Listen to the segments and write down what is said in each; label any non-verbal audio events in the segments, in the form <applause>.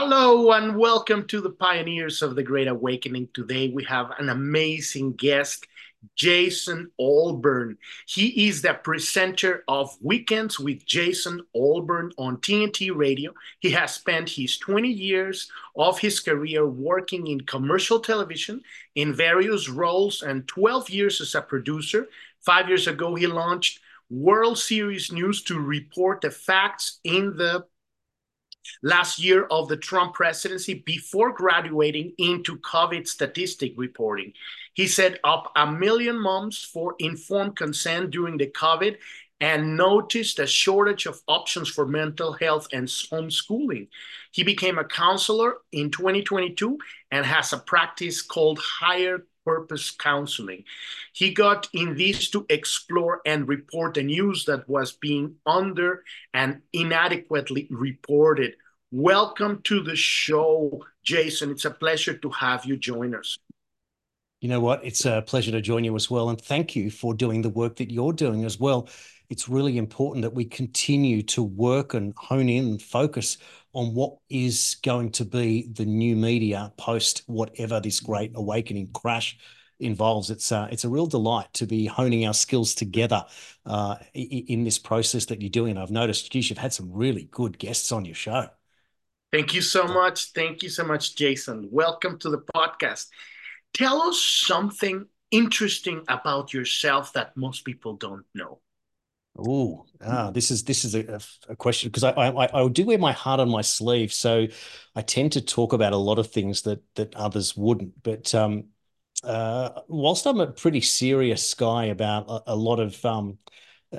Hello and welcome to the Pioneers of the Great Awakening. Today we have an amazing guest, Jason Olbourne. He is the presenter of Weekends with Jason Olbourne on TNT Radio. He has spent his 20 years of his career working in commercial television in various roles and 12 years as a producer. Five years ago, he launched World Series News to report the facts in the last year of the Trump presidency before graduating into COVID statistic reporting. He set up a million moms for informed consent during the COVID and noticed a shortage of options for mental health and homeschooling. He became a counselor in 2022 and has a practice called Higher Purpose Counseling. He got in this to explore and report the news that was being under and inadequately reported. Welcome to the show, Jason. It's a pleasure to have you join us. You know what? It's a pleasure to join you as well. And thank you for doing the work that you're doing as well. It's really important that we continue to work and hone in and focus on what is going to be the new media post whatever this great awakening crash involves. It's uh, it's a real delight to be honing our skills together uh, in this process that you're doing. I've noticed, geez, you've had some really good guests on your show. Thank you so much. Thank you so much, Jason. Welcome to the podcast. Tell us something interesting about yourself that most people don't know. Oh, ah, this is this is a, a question because I, I I do wear my heart on my sleeve, so I tend to talk about a lot of things that that others wouldn't. But um, uh, whilst I'm a pretty serious guy about a, a lot of um,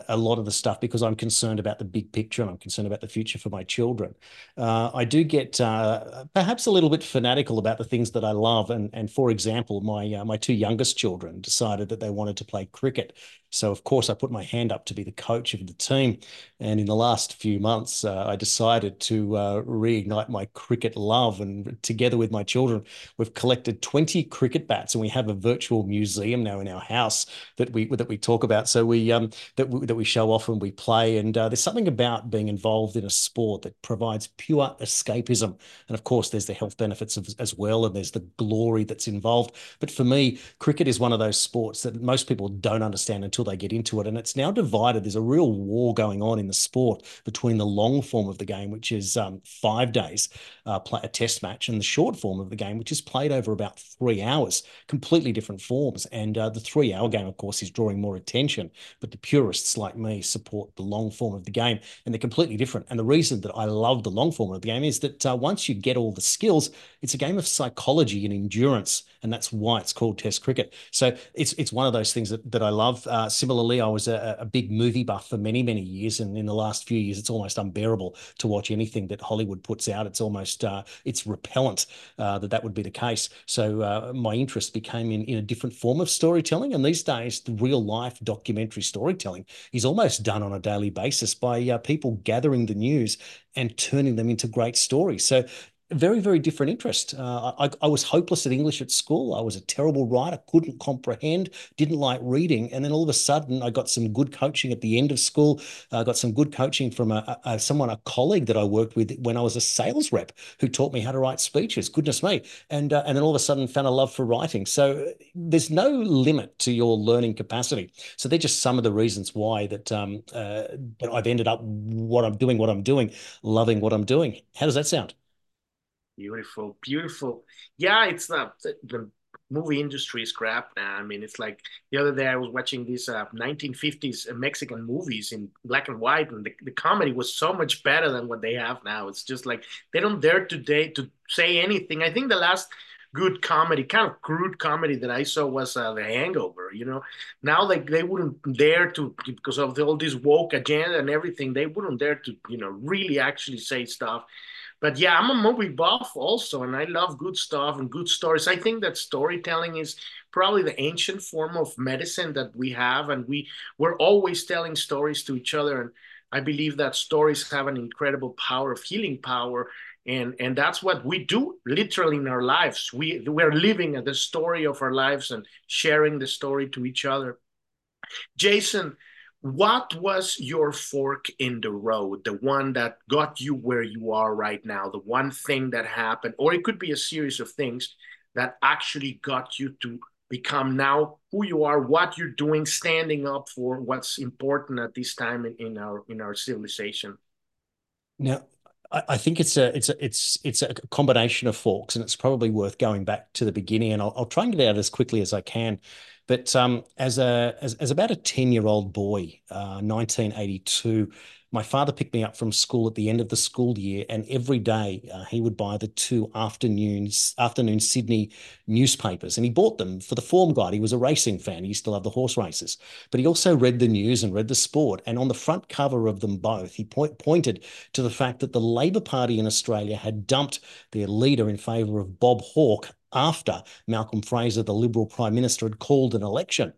a lot of the stuff because I'm concerned about the big picture and I'm concerned about the future for my children. Uh, I do get uh, perhaps a little bit fanatical about the things that I love, and and for example, my uh, my two youngest children decided that they wanted to play cricket, so of course I put my hand up to be the coach of the team, and in the last few months uh, I decided to uh, reignite my cricket love, and together with my children, we've collected 20 cricket bats, and we have a virtual museum now in our house that we that we talk about. So we um that that we show off and we play. And uh, there's something about being involved in a sport that provides pure escapism. And of course, there's the health benefits of, as well, and there's the glory that's involved. But for me, cricket is one of those sports that most people don't understand until they get into it. And it's now divided. There's a real war going on in the sport between the long form of the game, which is um, five days, uh, play a test match, and the short form of the game, which is played over about three hours, completely different forms. And uh, the three hour game, of course, is drawing more attention. But the purists like me support the long form of the game, and they're completely different. And the reason that I love the long form of the game is that uh, once you get all the skills, it's a game of psychology and endurance, and that's why it's called Test cricket. So it's it's one of those things that, that I love. Uh, similarly, I was a, a, big movie buff for many many years, and in the last few years, it's almost unbearable to watch anything that Hollywood puts out. It's almost uh, it's repellent uh, that that would be the case. So uh, my interest became in in a different form of storytelling, and these days, the real life documentary storytelling is almost done on a daily basis by uh, people gathering the news and turning them into great stories. So very, very different interest. Uh, I, I, was hopeless at English at school. I was a terrible writer, couldn't comprehend, didn't like reading. And then all of a sudden, I got some good coaching at the end of school. I got some good coaching from a, a, someone, a colleague that I worked with when I was a sales rep who taught me how to write speeches. Goodness me. And, uh, and then all of a sudden, found a love for writing. So there's no limit to your learning capacity. So they're just some of the reasons why that, um, uh, that I've ended up what I'm doing, what I'm doing, loving what I'm doing. How does that sound? Beautiful, beautiful. Yeah, it's the, the movie industry is crap now. I mean, it's like the other day I was watching these uh, 1950s Mexican movies in black and white, and the, the comedy was so much better than what they have now. It's just like they don't dare today to say anything. I think the last good comedy, kind of crude comedy that I saw was uh, The Hangover. You know, now like they wouldn't dare to because of the, all this woke agenda and everything. They wouldn't dare to you know really actually say stuff but yeah, I'm a movie buff also, and I love good stuff and good stories. I think that storytelling is probably the ancient form of medicine that we have, and we we're always telling stories to each other. And I believe that stories have an incredible power of healing power, and and that's what we do literally in our lives. We we're living the story of our lives and sharing the story to each other. Jason, what was your fork in the road the one that got you where you are right now the one thing that happened or it could be a series of things that actually got you to become now who you are what you're doing standing up for what's important at this time in, in our in our civilization now I think it's a it's a it's it's a combination of forks, and it's probably worth going back to the beginning. And I'll, I'll try and get out as quickly as I can. But um, as a as, as about a ten year old boy, uh, 1982, my father picked me up from school at the end of the school year, and every day uh, he would buy the two afternoons afternoon Sydney newspapers, and he bought them for the form guide. He was a racing fan; he used to love the horse races, but he also read the news and read the sport. And on the front cover of them both, he point, pointed to the fact that the Labor Party in Australia had dumped their leader in favour of Bob Hawke after Malcolm Fraser, the Liberal Prime Minister, had called an election.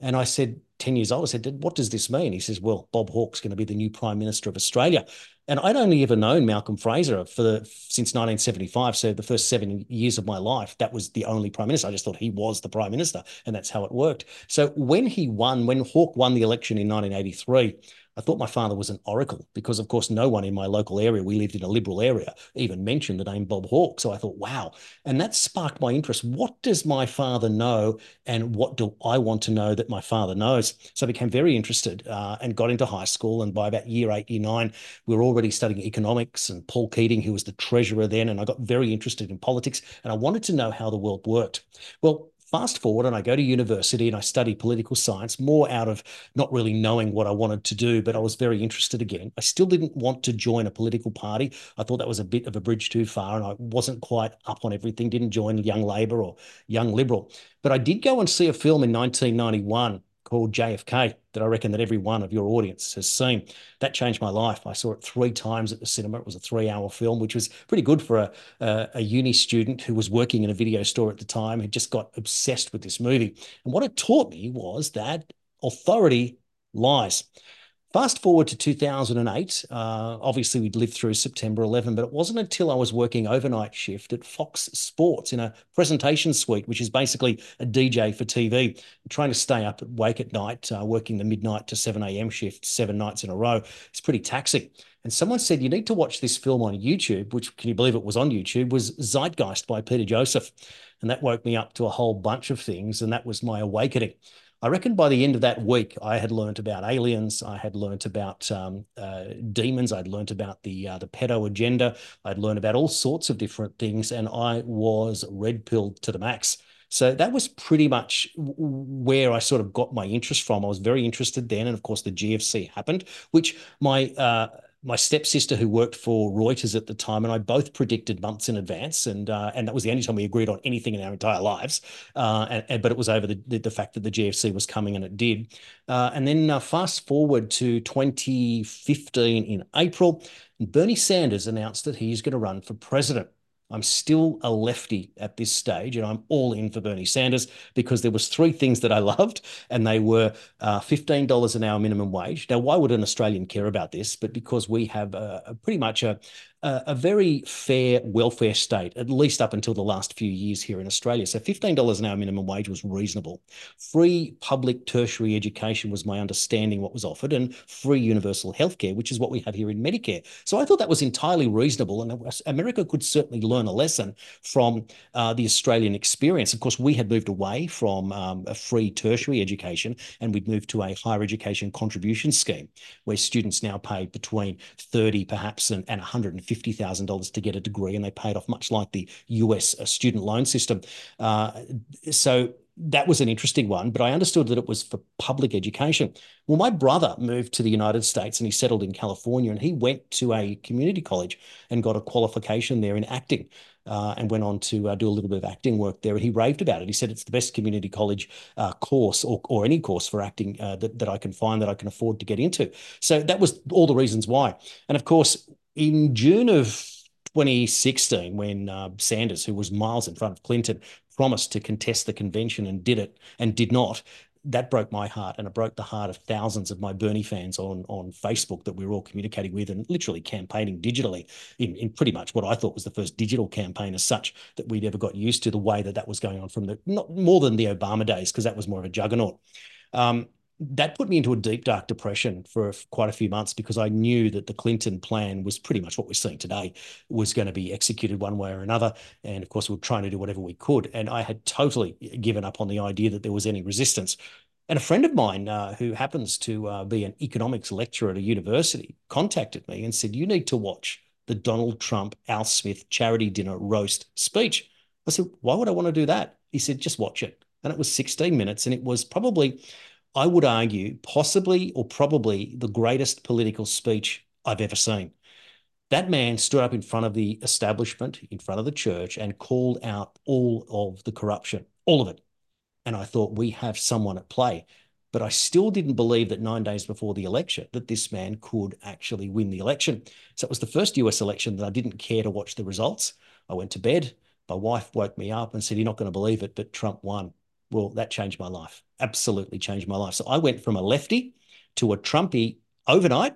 And I said, 10 years old, I said, What does this mean? He says, Well, Bob Hawke's going to be the new Prime Minister of Australia. And I'd only ever known Malcolm Fraser for the, since 1975. So the first seven years of my life, that was the only Prime Minister. I just thought he was the Prime Minister, and that's how it worked. So when he won, when Hawke won the election in 1983, I thought my father was an oracle because, of course, no one in my local area, we lived in a liberal area, even mentioned the name Bob Hawke. So I thought, wow. And that sparked my interest. What does my father know? And what do I want to know that my father knows? So I became very interested uh, and got into high school. And by about year eight, year nine, we were already studying economics and Paul Keating, who was the treasurer then. And I got very interested in politics and I wanted to know how the world worked. Well, fast forward and I go to university and I study political science more out of not really knowing what I wanted to do, but I was very interested again. I still didn't want to join a political party. I thought that was a bit of a bridge too far and I wasn't quite up on everything, didn't join Young Labor or Young Liberal. But I did go and see a film in 1991 called JFK that I reckon that every one of your audience has seen. That changed my life. I saw it three times at the cinema. It was a three-hour film, which was pretty good for a, a, a uni student who was working in a video store at the time, who just got obsessed with this movie. And what it taught me was that authority lies. Fast forward to 2008, uh, obviously we'd lived through September 11, but it wasn't until I was working overnight shift at Fox Sports in a presentation suite, which is basically a DJ for TV, trying to stay up awake at night, uh, working the midnight to 7 a.m. shift seven nights in a row. It's pretty taxing. And someone said, you need to watch this film on YouTube, which can you believe it was on YouTube, was Zeitgeist by Peter Joseph. And that woke me up to a whole bunch of things. And that was my awakening. I reckon by the end of that week, I had learned about aliens. I had learned about um, uh, demons. I'd learned about the uh, the pedo agenda. I'd learned about all sorts of different things, and I was red pilled to the max. So that was pretty much where I sort of got my interest from. I was very interested then, and of course the GFC happened, which my uh, my stepsister who worked for Reuters at the time and I both predicted months in advance, and uh, and that was the only time we agreed on anything in our entire lives. Uh, and, and, but it was over the, the, the fact that the GFC was coming, and it did. Uh, and then uh, fast forward to 2015 in April, Bernie Sanders announced that he's going to run for president. I'm still a lefty at this stage, and I'm all in for Bernie Sanders because there was three things that I <laughs> loved, and they were uh, $15 an hour minimum wage. Now, why would an Australian care about this? But because we have a, a pretty much a, a, very fair welfare state, at least up until the last few years here in Australia. So $15 an hour minimum wage was reasonable. Free public tertiary education was my understanding what was offered, and free universal healthcare, which is what we have here in Medicare. So I thought that was entirely reasonable, and America could certainly learn a lesson from uh, the Australian experience. Of course, we had moved away from um, a free tertiary education, and we'd moved to a higher education contribution scheme, where students now pay between 30 perhaps and, and 150 $50,000 to get a degree, and they paid off much like the US uh, student loan system. Uh, so that was an interesting one, but I understood that it was for public education. Well, my brother moved to the United States and he settled in California and he went to a community college and got a qualification there in acting. Uh, and went on to uh, do a little bit of acting work there. And he raved about it. He said it's the best community college uh, course or, or any course for acting uh, that, that I can find that I can afford to get into. So that was all the reasons why. And of course, in June of 2016, when uh, Sanders, who was miles in front of Clinton, promised to contest the convention and did it and did not, that broke my heart and it broke the heart of thousands of my Bernie fans on, on Facebook that we were all communicating with and literally campaigning digitally in, in pretty much what I thought was the first digital campaign as such that we'd ever got used to the way that that was going on from the not more than the Obama days because that was more of a juggernaut. Um, that put me into a deep, dark depression for quite a few months because I knew that the Clinton plan was pretty much what we're seeing today was going to be executed one way or another. And of course, we were trying to do whatever we could. And I had totally given up on the idea that there was any resistance. And a friend of mine uh, who happens to uh, be an economics lecturer at a university contacted me and said, You need to watch the Donald Trump Al Smith charity dinner roast speech. I said, Why would I want to do that? He said, Just watch it. And it was 16 minutes. And it was probably I would argue, possibly or probably the greatest political speech I've ever seen. That man stood up in front of the establishment, in front of the church, and called out all of the corruption, all of it. And I thought, we have someone at play. But I still didn't believe that nine days before the election that this man could actually win the election. So it was the first US election that I didn't care to watch the results. I went to bed. My wife woke me up and said, You're not going to believe it, but Trump won. Well, that changed my life. Absolutely changed my life. So I went from a lefty to a Trumpy overnight.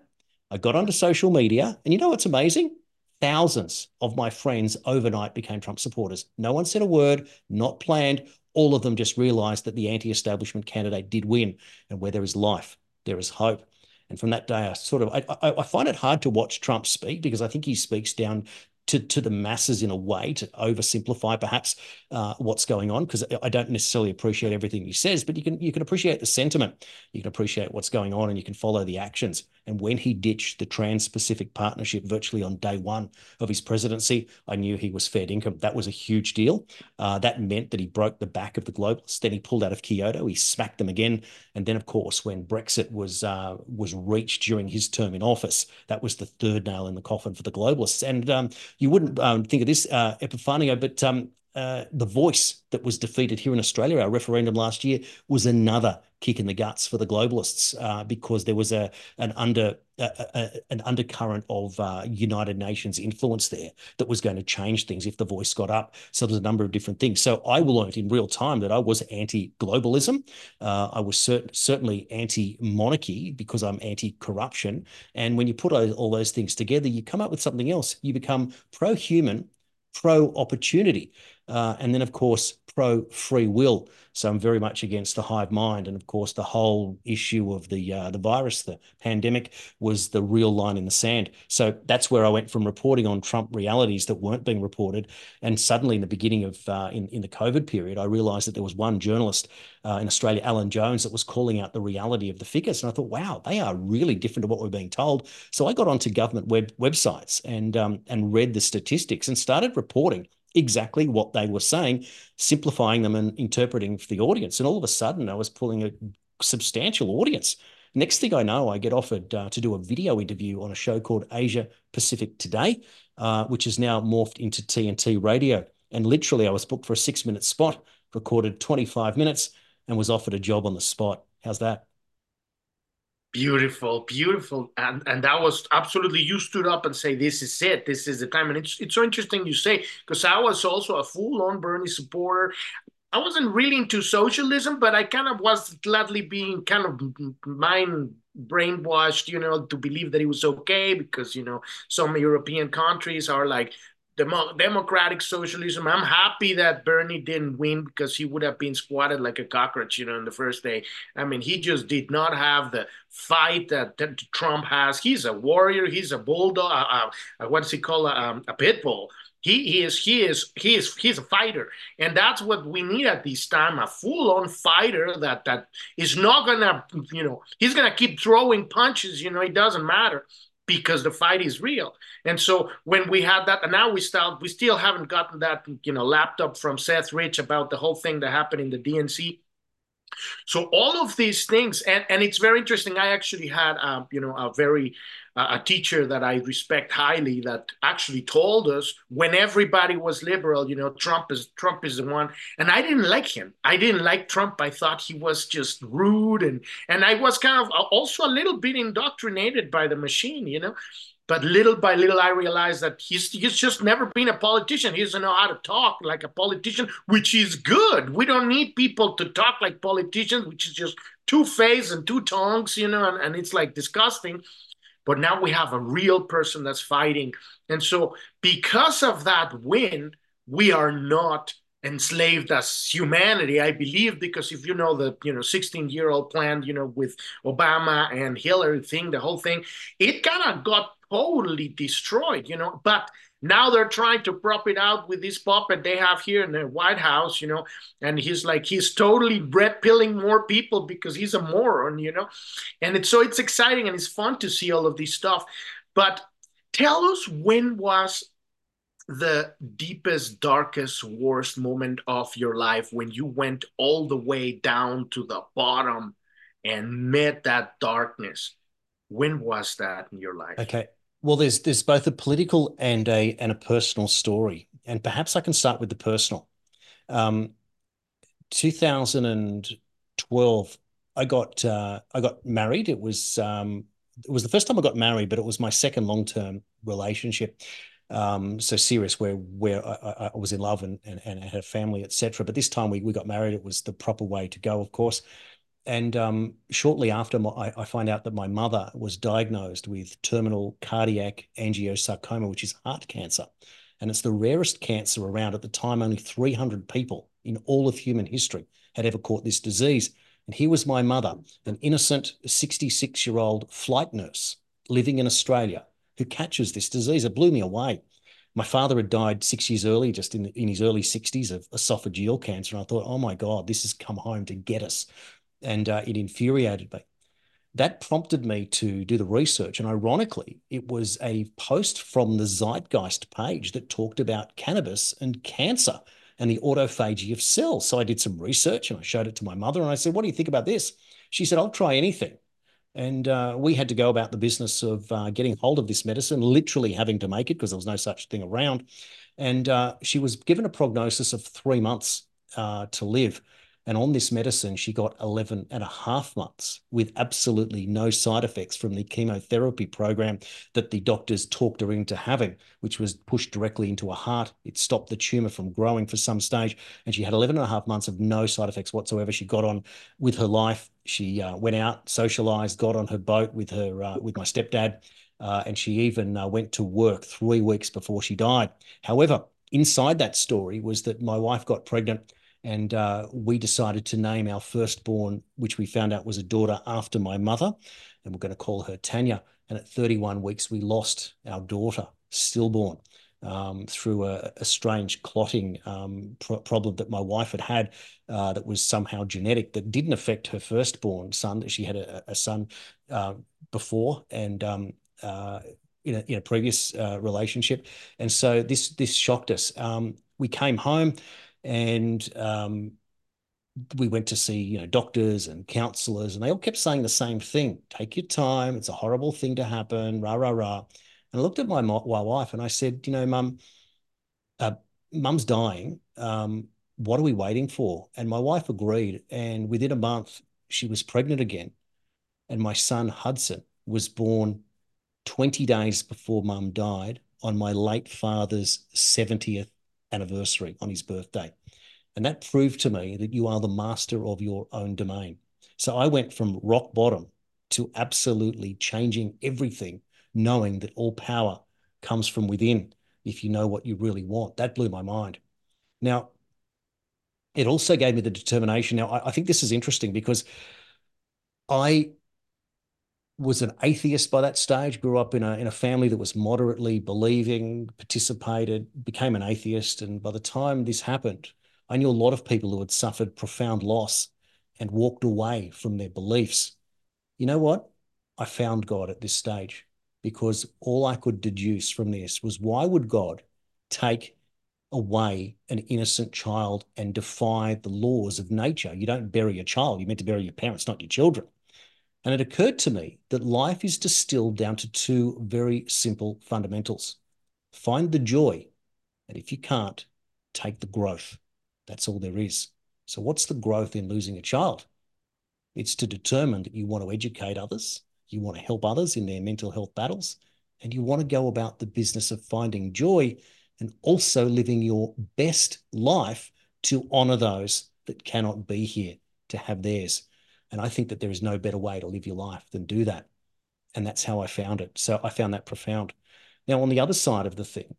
I got onto social media, and you know what's amazing? Thousands of my friends overnight became Trump supporters. No one said a word, not planned. All of them just realized that the anti establishment candidate did win. And where there is life, there is hope. And from that day, I sort of I, I, I, find it hard to watch Trump speak because I think he speaks down to, to the masses in a way to oversimplify perhaps uh, what's going on because I don't necessarily appreciate everything he says, but you can you can appreciate the sentiment, you can appreciate what's going on, and you can follow the actions. And when he ditched the Trans-Pacific Partnership virtually on day one of his presidency, I knew he was fair income. That was a huge deal. Uh, that meant that he broke the back of the globalists. Then he pulled out of Kyoto. He smacked them again. And then, of course, when Brexit was uh, was reached during his term in office, that was the third nail in the coffin for the globalists. And um, you wouldn't um, think of this, uh, Epifanio, but um, uh, the voice that was defeated here in Australia, our referendum last year, was another kick in the guts for the globalists uh, because there was a an under a, a, an undercurrent of uh, United Nations influence there that was going to change things if the voice got up. So there's a number of different things. So I learned in real time that I was anti-globalism. Uh, I was cert- certainly anti-monarchy because I'm anti-corruption. And when you put all, all those things together, you come up with something else. You become pro-human, pro-opportunity. Uh, and then, of course, pro free will. So I'm very much against the hive mind, and of course, the whole issue of the uh, the virus, the pandemic, was the real line in the sand. So that's where I went from reporting on Trump realities that weren't being reported, and suddenly in the beginning of uh, in in the COVID period, I realised that there was one journalist uh, in Australia, Alan Jones, that was calling out the reality of the figures, and I thought, wow, they are really different to what we're being told. So I got onto government web websites and um, and read the statistics and started reporting exactly what they were saying, simplifying them and interpreting for the audience. And all of a sudden, I was pulling a substantial audience. Next thing I know, I get offered uh, to do a video interview on a show called Asia Pacific Today, uh, which is now morphed into TNT Radio. And literally, I was booked for a six minute spot, recorded 25 minutes, and was offered a job on the spot. How's that? Beautiful, beautiful, and and that was absolutely. You stood up and say, "This is it. This is the time." And it's it's so interesting you say because I was also a full-on Bernie supporter. I wasn't really into socialism, but I kind of was gladly being kind of mind brainwashed, you know, to believe that it was okay because you know some European countries are like Demo- democratic socialism. I'm happy that Bernie didn't win because he would have been squatted like a cockroach, you know, in the first day. I mean, he just did not have the fight that, that Trump has. He's a warrior. He's a bulldog. Uh, uh, what's he called? Um, a pit bull. He, he is he is he is he's a fighter, and that's what we need at this time: a full-on fighter that that is not gonna, you know, he's gonna keep throwing punches. You know, it doesn't matter because the fight is real. And so when we had that, and now we still we still haven't gotten that you know laptop from Seth Rich about the whole thing that happened in the DNC. So all of these things, and and it's very interesting. I actually had um, you know a very a teacher that I respect highly that actually told us when everybody was liberal, you know, Trump is Trump is the one, and I didn't like him. I didn't like Trump. I thought he was just rude, and and I was kind of also a little bit indoctrinated by the machine, you know. But little by little, I realized that he's he's just never been a politician. He doesn't know how to talk like a politician, which is good. We don't need people to talk like politicians, which is just two faces and two tongues, you know, and, and it's like disgusting. But now we have a real person that's fighting. And so, because of that win, we are not enslaved as humanity i believe because if you know the you know 16 year old plan you know with obama and hillary thing the whole thing it kind of got totally destroyed you know but now they're trying to prop it out with this puppet they have here in the white house you know and he's like he's totally red pilling more people because he's a moron you know and it's so it's exciting and it's fun to see all of this stuff but tell us when was the deepest, darkest, worst moment of your life when you went all the way down to the bottom and met that darkness? When was that in your life? Okay. Well, there's there's both a political and a and a personal story, and perhaps I can start with the personal. Um, 2012, I got uh, I got married. It was um, it was the first time I got married, but it was my second long term relationship um, so serious where where I, I, was in love and, and, and had a family, etc. But this time we, we got married. It was the proper way to go, of course. And um, shortly after, my, I, find out that my mother was diagnosed with terminal cardiac angiosarcoma, which is heart cancer. And it's the rarest cancer around. At the time, only 300 people in all of human history had ever caught this disease. And here was my mother, an innocent 66 year old flight nurse living in Australia who catches this disease. It blew me away. My father had died six years early, just in, in his early 60s of esophageal cancer. And I thought, oh my God, this has come home to get us. And uh, it infuriated me. That prompted me to do the research. And ironically, it was a post from the Zeitgeist page that talked about cannabis and cancer and the autophagy of cells. So I did some research and I showed it to my mother and I said, What do you think about this? She said, I'll try anything. And uh, we had to go about the business of uh, getting hold of this medicine, literally having to make it because there was no such thing around. And uh, she was given a prognosis of three months uh, to live. And on this medicine, she got 11 and a half months with absolutely no side effects from the chemotherapy program that the doctors talked her into having, which was pushed directly into her heart. It stopped the tumor from growing for some stage. And she had 11 and a half months of no side effects whatsoever. She got on with her life. She uh, went out, socialized, got on her boat with her, uh, with my stepdad. Uh, and she even uh, went to work three weeks before she died. However, inside that story was that my wife got pregnant and uh, we decided to name our firstborn, which we found out was a daughter, after my mother, and we're going to call her Tanya. And at 31 weeks, we lost our daughter, stillborn, um, through a, a, strange clotting um, pro problem that my wife had had uh, that was somehow genetic that didn't affect her firstborn son. That she had a, a son uh, before, and um, uh, in a, in a previous uh, relationship, and so this this shocked us. Um, we came home and um, we went to see you know doctors and counselors and they all kept saying the same thing take your time. It's a horrible thing to happen rah rah rah. And i looked at my, my wife and i said you know mum uh, mum's dying. Um, what are we waiting for? And my wife agreed and within a month she was pregnant again. And my son hudson was born 20 days before mum died on my late father's 70th anniversary on his birthday. And that proved to me that you are the master of your own domain. So I went from rock bottom to absolutely changing everything, knowing that all power comes from within if you know what you really want. That blew my mind. Now, it also gave me the determination. Now, I, I think this is interesting because I was an atheist by that stage, grew up in a, in a family that was moderately believing, participated, became an atheist. And by the time this happened, I knew a lot of people who had suffered profound loss and walked away from their beliefs. You know what? I found God at this stage because all I could deduce from this was why would God take away an innocent child and defy the laws of nature? You don't bury a child, you're meant to bury your parents, not your children. And it occurred to me that life is distilled down to two very simple fundamentals find the joy, and if you can't, take the growth. That's all there is. So, what's the growth in losing a child? It's to determine that you want to educate others, you want to help others in their mental health battles, and you want to go about the business of finding joy and also living your best life to honor those that cannot be here to have theirs. And I think that there is no better way to live your life than do that. And that's how I found it. So I found that profound. Now, on the other side of the thing,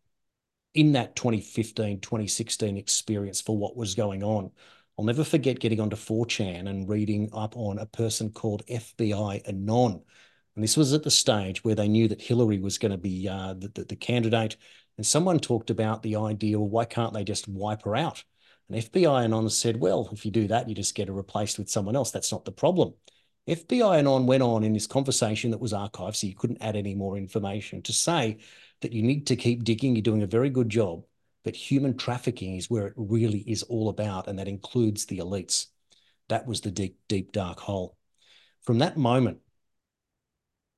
in that 2015, 2016 experience for what was going on. I'll never forget getting onto 4chan and reading up on a person called FBI Anon. And this was at the stage where they knew that Hillary was going to be uh, the, the, the, candidate. And someone talked about the idea, well, why can't they just wipe her out? And FBI Anon said, well, if you do that, you just get her replaced with someone else. That's not the problem. FBI Anon went on in this conversation that was archived, so you couldn't add any more information, to say that you need to keep digging. You're doing a very good job, but human trafficking is where it really is all about, and that includes the elites. That was the deep, deep, dark hole. From that moment,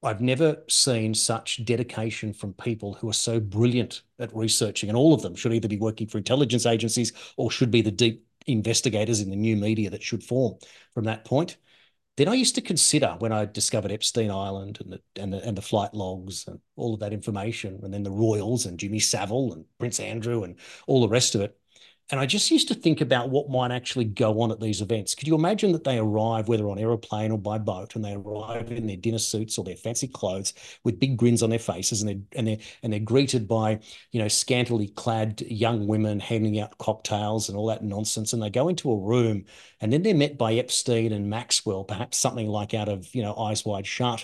I've never seen such dedication from people who are so brilliant at researching, and all of them should either be working for intelligence agencies or should be the deep investigators in the new media that should form from that point. Then I used to consider when I discovered Epstein Island and the, and the, and the flight logs and all of that information, and then the Royals and Jimmy Savile and Prince Andrew and all the rest of it. And I just used to think about what might actually go on at these events. Could you imagine that they arrive, whether on aeroplane or by boat, and they arrive in their dinner suits or their fancy clothes with big grins on their faces, and they're and they're and they're greeted by you know scantily clad young women handing out cocktails and all that nonsense, and they go into a room, and then they're met by Epstein and Maxwell, perhaps something like out of you know Eyes Wide Shut,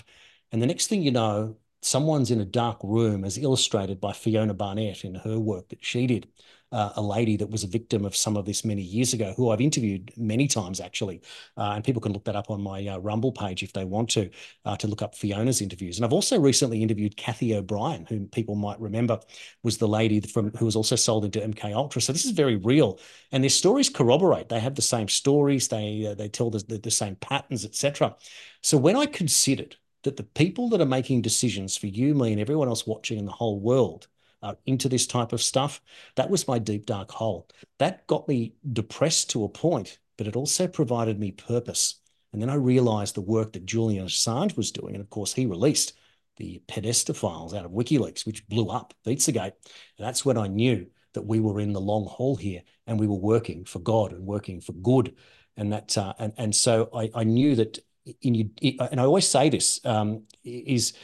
and the next thing you know, someone's in a dark room, as illustrated by Fiona Barnett in her work that she did uh, a lady that was a victim of some of this many years ago, who I've interviewed many times actually, uh, and people can look that up on my uh, Rumble page if they want to, uh, to look up Fiona's interviews. And I've also recently interviewed Cathy O'Brien, whom people might remember was the lady from who was also sold into MK Ultra. So this is very real, and their stories corroborate. They have the same stories. They uh, they tell the, the, the same patterns, etc. So when I considered that the people that are making decisions for you, me, and everyone else watching in the whole world uh, into this type of stuff. That was my deep dark hole. That got me depressed to a point, but it also provided me purpose. And then I realized the work that Julian Assange was doing. And of course, he released the Podesta files out of WikiLeaks, which blew up Pizzagate. And that's when I knew that we were in the long haul here and we were working for God and working for good. And that, uh, and, and so I, I knew that in you, and I always say this, um, is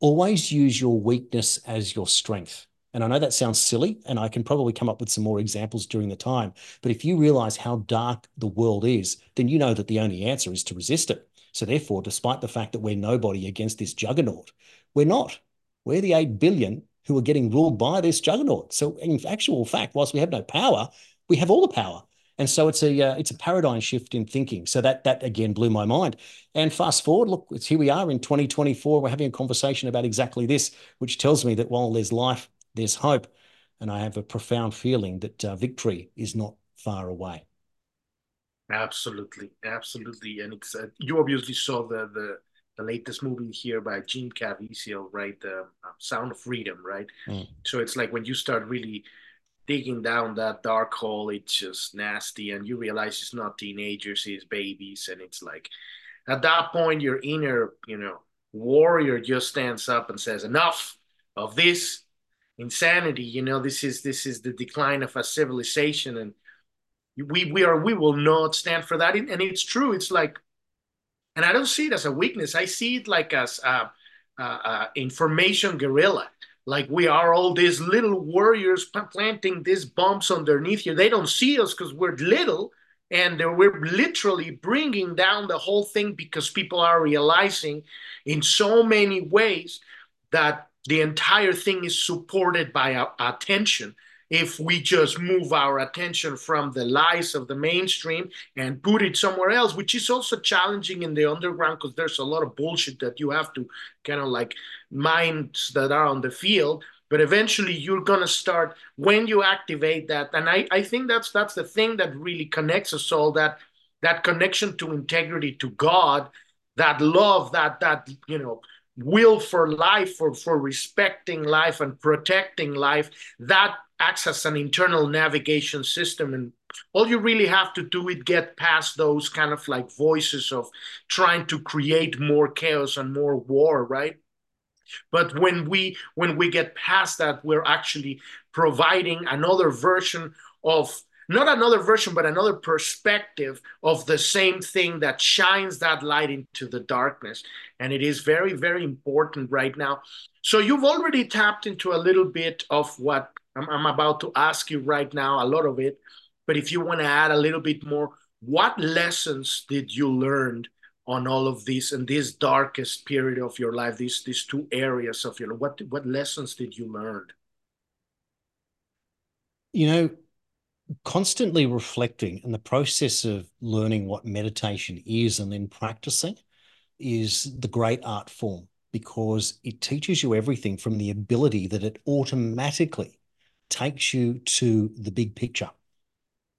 always use your weakness as your strength. And I know that sounds silly, and I can probably come up with some more examples during the time. But if you realize how dark the world is, then you know that the only answer is to resist it. So, therefore, despite the fact that we're nobody against this juggernaut, we're not. We're the 8 billion who are getting ruled by this juggernaut. So, in actual fact, whilst we have no power, we have all the power. And so it's a uh, it's a paradigm shift in thinking. So that that again blew my mind. And fast forward, look, here we are in 2024. We're having a conversation about exactly this, which tells me that while there's life there's hope. And I have a profound feeling that uh, victory is not far away. Absolutely, absolutely, and it's uh, you obviously saw the the the latest movie here by Jim Caviezel, right? The uh, Sound of Freedom, right? Mm. So it's like when you start really digging down that dark hole, it's just nasty, and you realize it's not teenagers, it's babies, and it's like at that point your inner, you know, warrior just stands up and says, "Enough of this insanity you know this is this is the decline of a civilization and we we are we will not stand for that. And it's true it's like and i don't see it as a weakness i see it like as a, information guerrilla. Like we are all these little warriors planting these bombs underneath here they don't see us because we're little and we're literally bringing down the whole thing because people are realizing in so many ways that the entire thing is supported by our attention if we just move our attention from the lies of the mainstream and put it somewhere else, which is also challenging in the underground because there's a lot of bullshit that you have to kind of like minds that are on the field. But eventually you're gonna start when you activate that. And I, I think that's that's the thing that really connects us all, that that connection to integrity, to God, that love, that that you know, will for life for, for respecting life and protecting life that acts as an internal navigation system. And all you really have to do is get past those kind of like voices of trying to create more chaos and more war right? But when we when we get past that we're actually providing another version of not another version, but another perspective of the same thing that shines that light into the darkness. And it is very, very important right now. So you've already tapped into a little bit of what I'm, I'm about to ask you right now, a lot of it. But if you want to add a little bit more, what lessons did you learn on all of this and this darkest period of your life, these these two areas of your life? What what lessons did you learn? You know, constantly reflecting and the process of learning what meditation is and then practicing is the great art form because it teaches you everything from the ability that it automatically takes you to the big picture.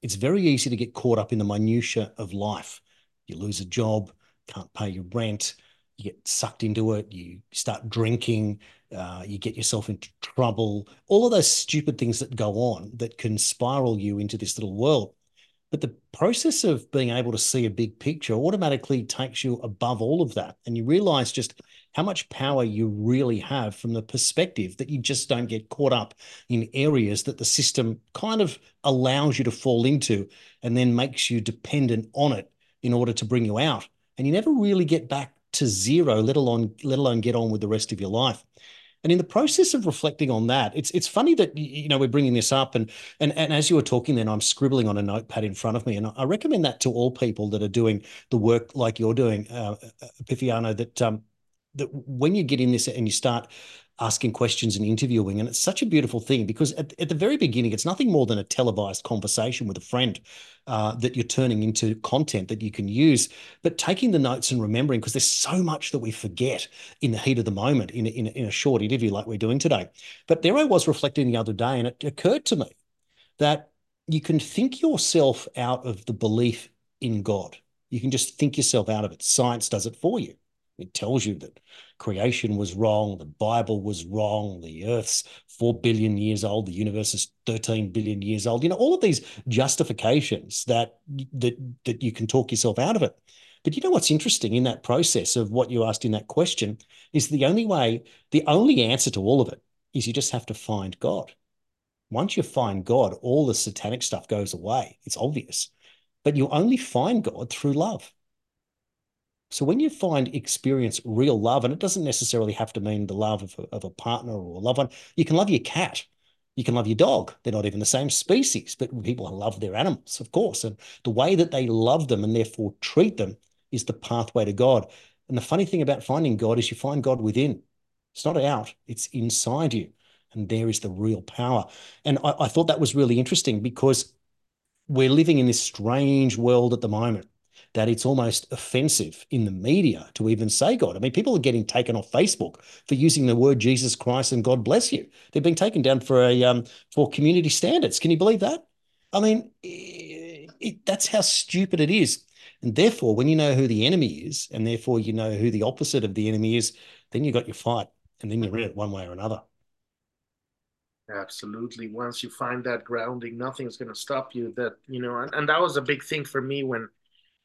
It's very easy to get caught up in the minutiae of life. You lose a job, can't pay your rent, you get sucked into it, you start drinking, uh, you get yourself into trouble, all of those stupid things that go on that can spiral you into this little world. But the process of being able to see a big picture automatically takes you above all of that. And you realize just how much power you really have from the perspective that you just don't get caught up in areas that the system kind of allows you to fall into and then makes you dependent on it in order to bring you out. And you never really get back to zero, let alone let alone get on with the rest of your life. And in the process of reflecting on that, it's it's funny that you know we're bringing this up, and and and as you were talking, then I'm scribbling on a notepad in front of me, and I recommend that to all people that are doing the work like you're doing, uh, Epifanio. That um, that when you get in this and you start asking questions and interviewing. And it's such a beautiful thing because at, at the very beginning, it's nothing more than a televised conversation with a friend uh, that you're turning into content that you can use. But taking the notes and remembering, because there's so much that we forget in the heat of the moment in, in, in a short interview like we're doing today. But there I was reflecting the other day, and it occurred to me that you can think yourself out of the belief in God. You can just think yourself out of it. Science does it for you. It tells you that creation was wrong, the Bible was wrong, the Earth's 4 billion years old, the universe is 13 billion years old. You know, all of these justifications that, that, that you can talk yourself out of it. But you know what's interesting in that process of what you asked in that question is the only way, the only answer to all of it is you just have to find God. Once you find God, all the satanic stuff goes away. It's obvious. But you only find God through love. So when you find experience real love, and it doesn't necessarily have to mean the love of a, of a partner or a loved one, you can love your cat. You can love your dog. They're not even the same species, but people love their animals, of course. And the way that they love them and therefore treat them is the pathway to God. And the funny thing about finding God is you find God within. It's not out, it's inside you. And there is the real power. And I, I thought that was really interesting because we're living in this strange world at the moment that it's almost offensive in the media to even say God. I mean, people are getting taken off Facebook for using the word Jesus Christ and God bless you. They're being taken down for a um, for community standards. Can you believe that? I mean, it, it, that's how stupid it is. And therefore, when you know who the enemy is, and therefore you know who the opposite of the enemy is, then you got your fight, and then you're in it one way or another. Absolutely. Once you find that grounding, nothing's going to stop you. That you know, and, and that was a big thing for me when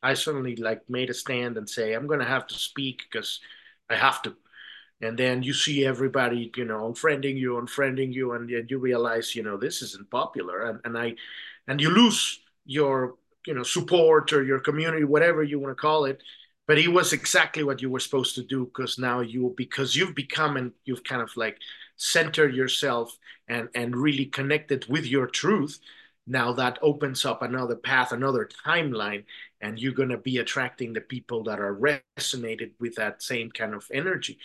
I suddenly like made a stand and say, I'm going to have to speak because I have to. And then you see everybody, you know, unfriending you, unfriending you, and, you realize, you know, this isn't popular. And, and I, and you lose your, you know, support or your community, whatever you want to call it. But it was exactly what you were supposed to do because now you, because you've become and you've kind of like centered yourself and, and really connected with your truth now that opens up another path another timeline and you're going to be attracting the people that are resonated with that same kind of energy.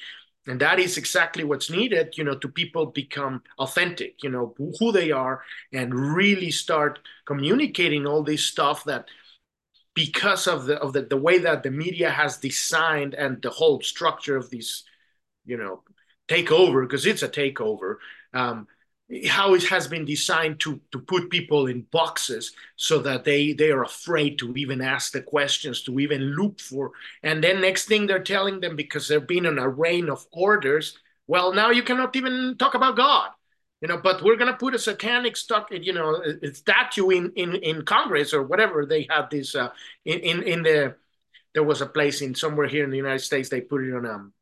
And that is exactly what's needed you know to people become authentic you know who they are and really start communicating all this stuff that because of the of the, the way that the media has designed and the whole structure of this you know takeover because it's a takeover um, how it has been designed to to put people in boxes so that they they are afraid to even ask the questions to even look for. And then next thing they're telling them because they've been in a reign of orders well now you cannot even talk about god. You know but we're going to put a satanic stuck you know statue in in in congress or whatever they have this uh in in, in the there was a place in somewhere here in the united states they put it on um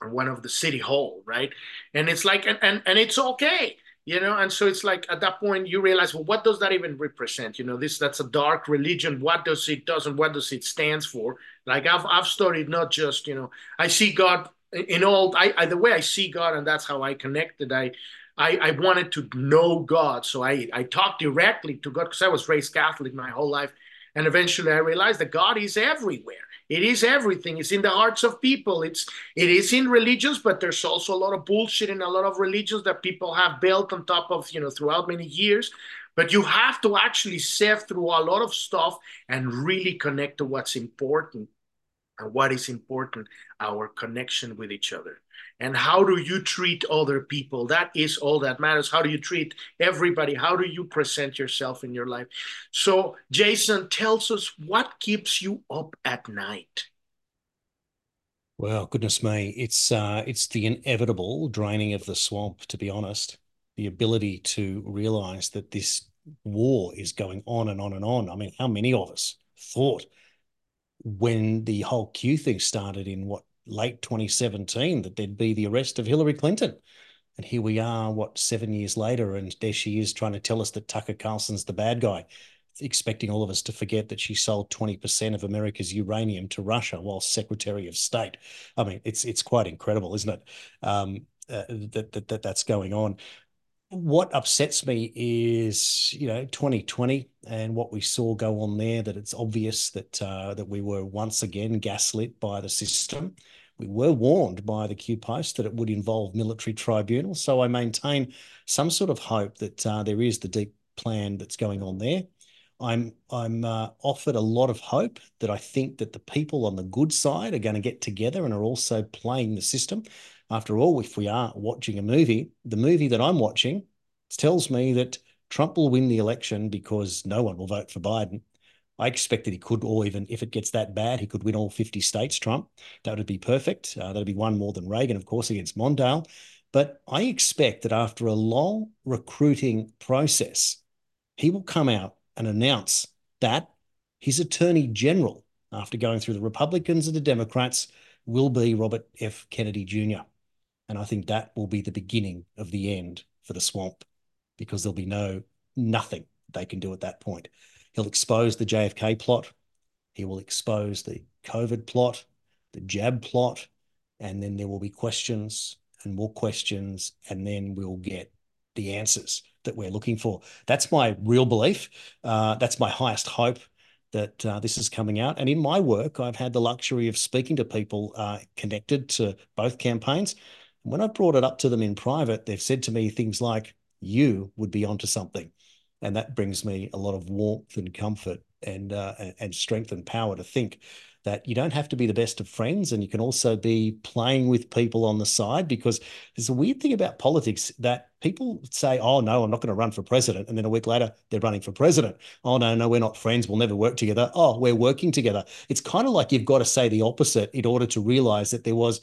on one of the city hall right? And it's like and and, and it's okay you know and so it's like at that point you realize well what does that even represent you know this that's a dark religion what does it does and what does it stands for like i've i've studied not just you know i see god in all I, I the way i see god and that's how i connected i I, I wanted to know God. So I, I talked directly to God because I was raised Catholic my whole life. And eventually I realized that God is everywhere. It is everything. It's in the hearts of people. It's it is in religions, but there's also a lot of bullshit in a lot of religions that people have built on top of, you know, throughout many years. But you have to actually sift through a lot of stuff and really connect to what's important. And what is important, our connection with each other and how do you treat other people? That is all that matters. How do you treat everybody? How do you present yourself in your life? So jason tells us what keeps you up at night. Well goodness me. It's uh it's the inevitable draining of the swamp to be honest. The ability to realize that this war is going on and on and on. I mean how many of us thought when the whole q thing started in what late 2017 that there'd be the arrest of Hillary Clinton. And here we are, what, seven years later, and there she is trying to tell us that Tucker Carlson's the bad guy, expecting all of us to forget that she sold 20% of America's uranium to Russia while Secretary of State. I mean, it's it's quite incredible, isn't it? Um, uh, that, that, that that's going on what upsets me is you know 2020 and what we saw go on there that it's obvious that uh, that we were once again gaslit by the system we were warned by the q post that it would involve military tribunals. So i maintain some sort of hope that uh, there is the deep plan that's going on there. I'm i'm uh, offered a lot of hope that i think that the people on the good side are going to get together and are also playing the system. After all, if we are watching a movie, the movie that I'm watching tells me that Trump will win the election because no one will vote for Biden. I expect that he could, or even if it gets that bad, he could win all 50 states, Trump. That would be perfect. Uh, that'd be one more than Reagan, of course, against Mondale. But I expect that after a long recruiting process, he will come out and announce that his attorney general, after going through the Republicans and the Democrats, will be Robert F. Kennedy Jr. And I think that will be the beginning of the end for the swamp because there'll be no nothing they can do at that point. He'll expose the JFK plot. He will expose the COVID plot, the jab plot, and then there will be questions and more questions, and then we'll get the answers that we're looking for. That's my real belief. Uh, that's my highest hope that uh, this is coming out. And in my work, I've had the luxury of speaking to people uh, connected to both campaigns. When I've brought it up to them in private, they've said to me things like, you would be onto something. And that brings me a lot of warmth and comfort and, uh, and strength and power to think that you don't have to be the best of friends and you can also be playing with people on the side because there's a weird thing about politics that people say, oh, no, I'm not going to run for president. And then a week later, they're running for president. Oh, no, no, we're not friends. We'll never work together. Oh, we're working together. It's kind of like you've got to say the opposite in order to realize that there was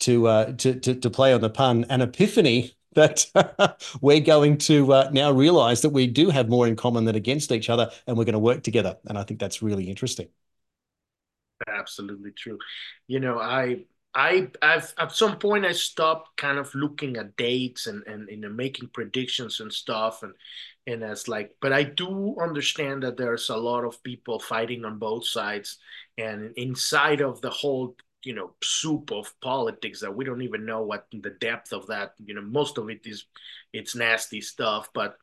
to uh, to, to, to play on the pun, an epiphany that <laughs> we're going to uh, now realize that we do have more in common than against each other, and we're going to work together. And I think that's really interesting. Absolutely true. You know, I I I've at some point I stopped kind of looking at dates and and you know making predictions and stuff and and as like but I do understand that there's a lot of people fighting on both sides and inside of the whole you know soup of politics that we don't even know what the depth of that you know most of it is it's nasty stuff but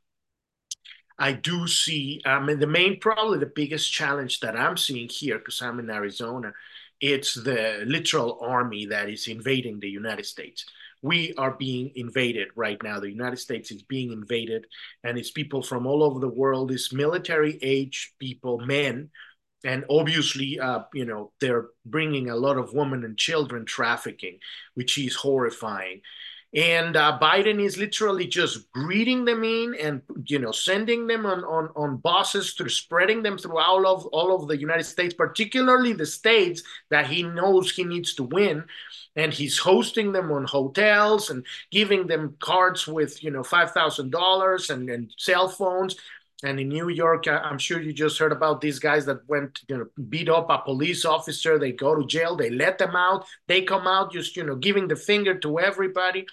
i do see i mean the main probably the biggest challenge that i'm seeing here because i'm in arizona it's the literal army that is invading the united states. We are being invaded right now. The united states is being invaded and it's people from all over the world. It's military age people men and obviously uh, you know they're bringing a lot of women and children trafficking which is horrifying. And uh, biden is literally just greeting them in and you know sending them on, on, on buses through spreading them through all of all of the united states particularly the states that he knows he needs to win. And he's hosting them on hotels and giving them cards with you know $5000 and, and cell phones and in New York, I'm sure you just heard about these guys that went, you know, beat up a police officer. They go to jail. They let them out. They come out just, you know, giving the finger to everybody.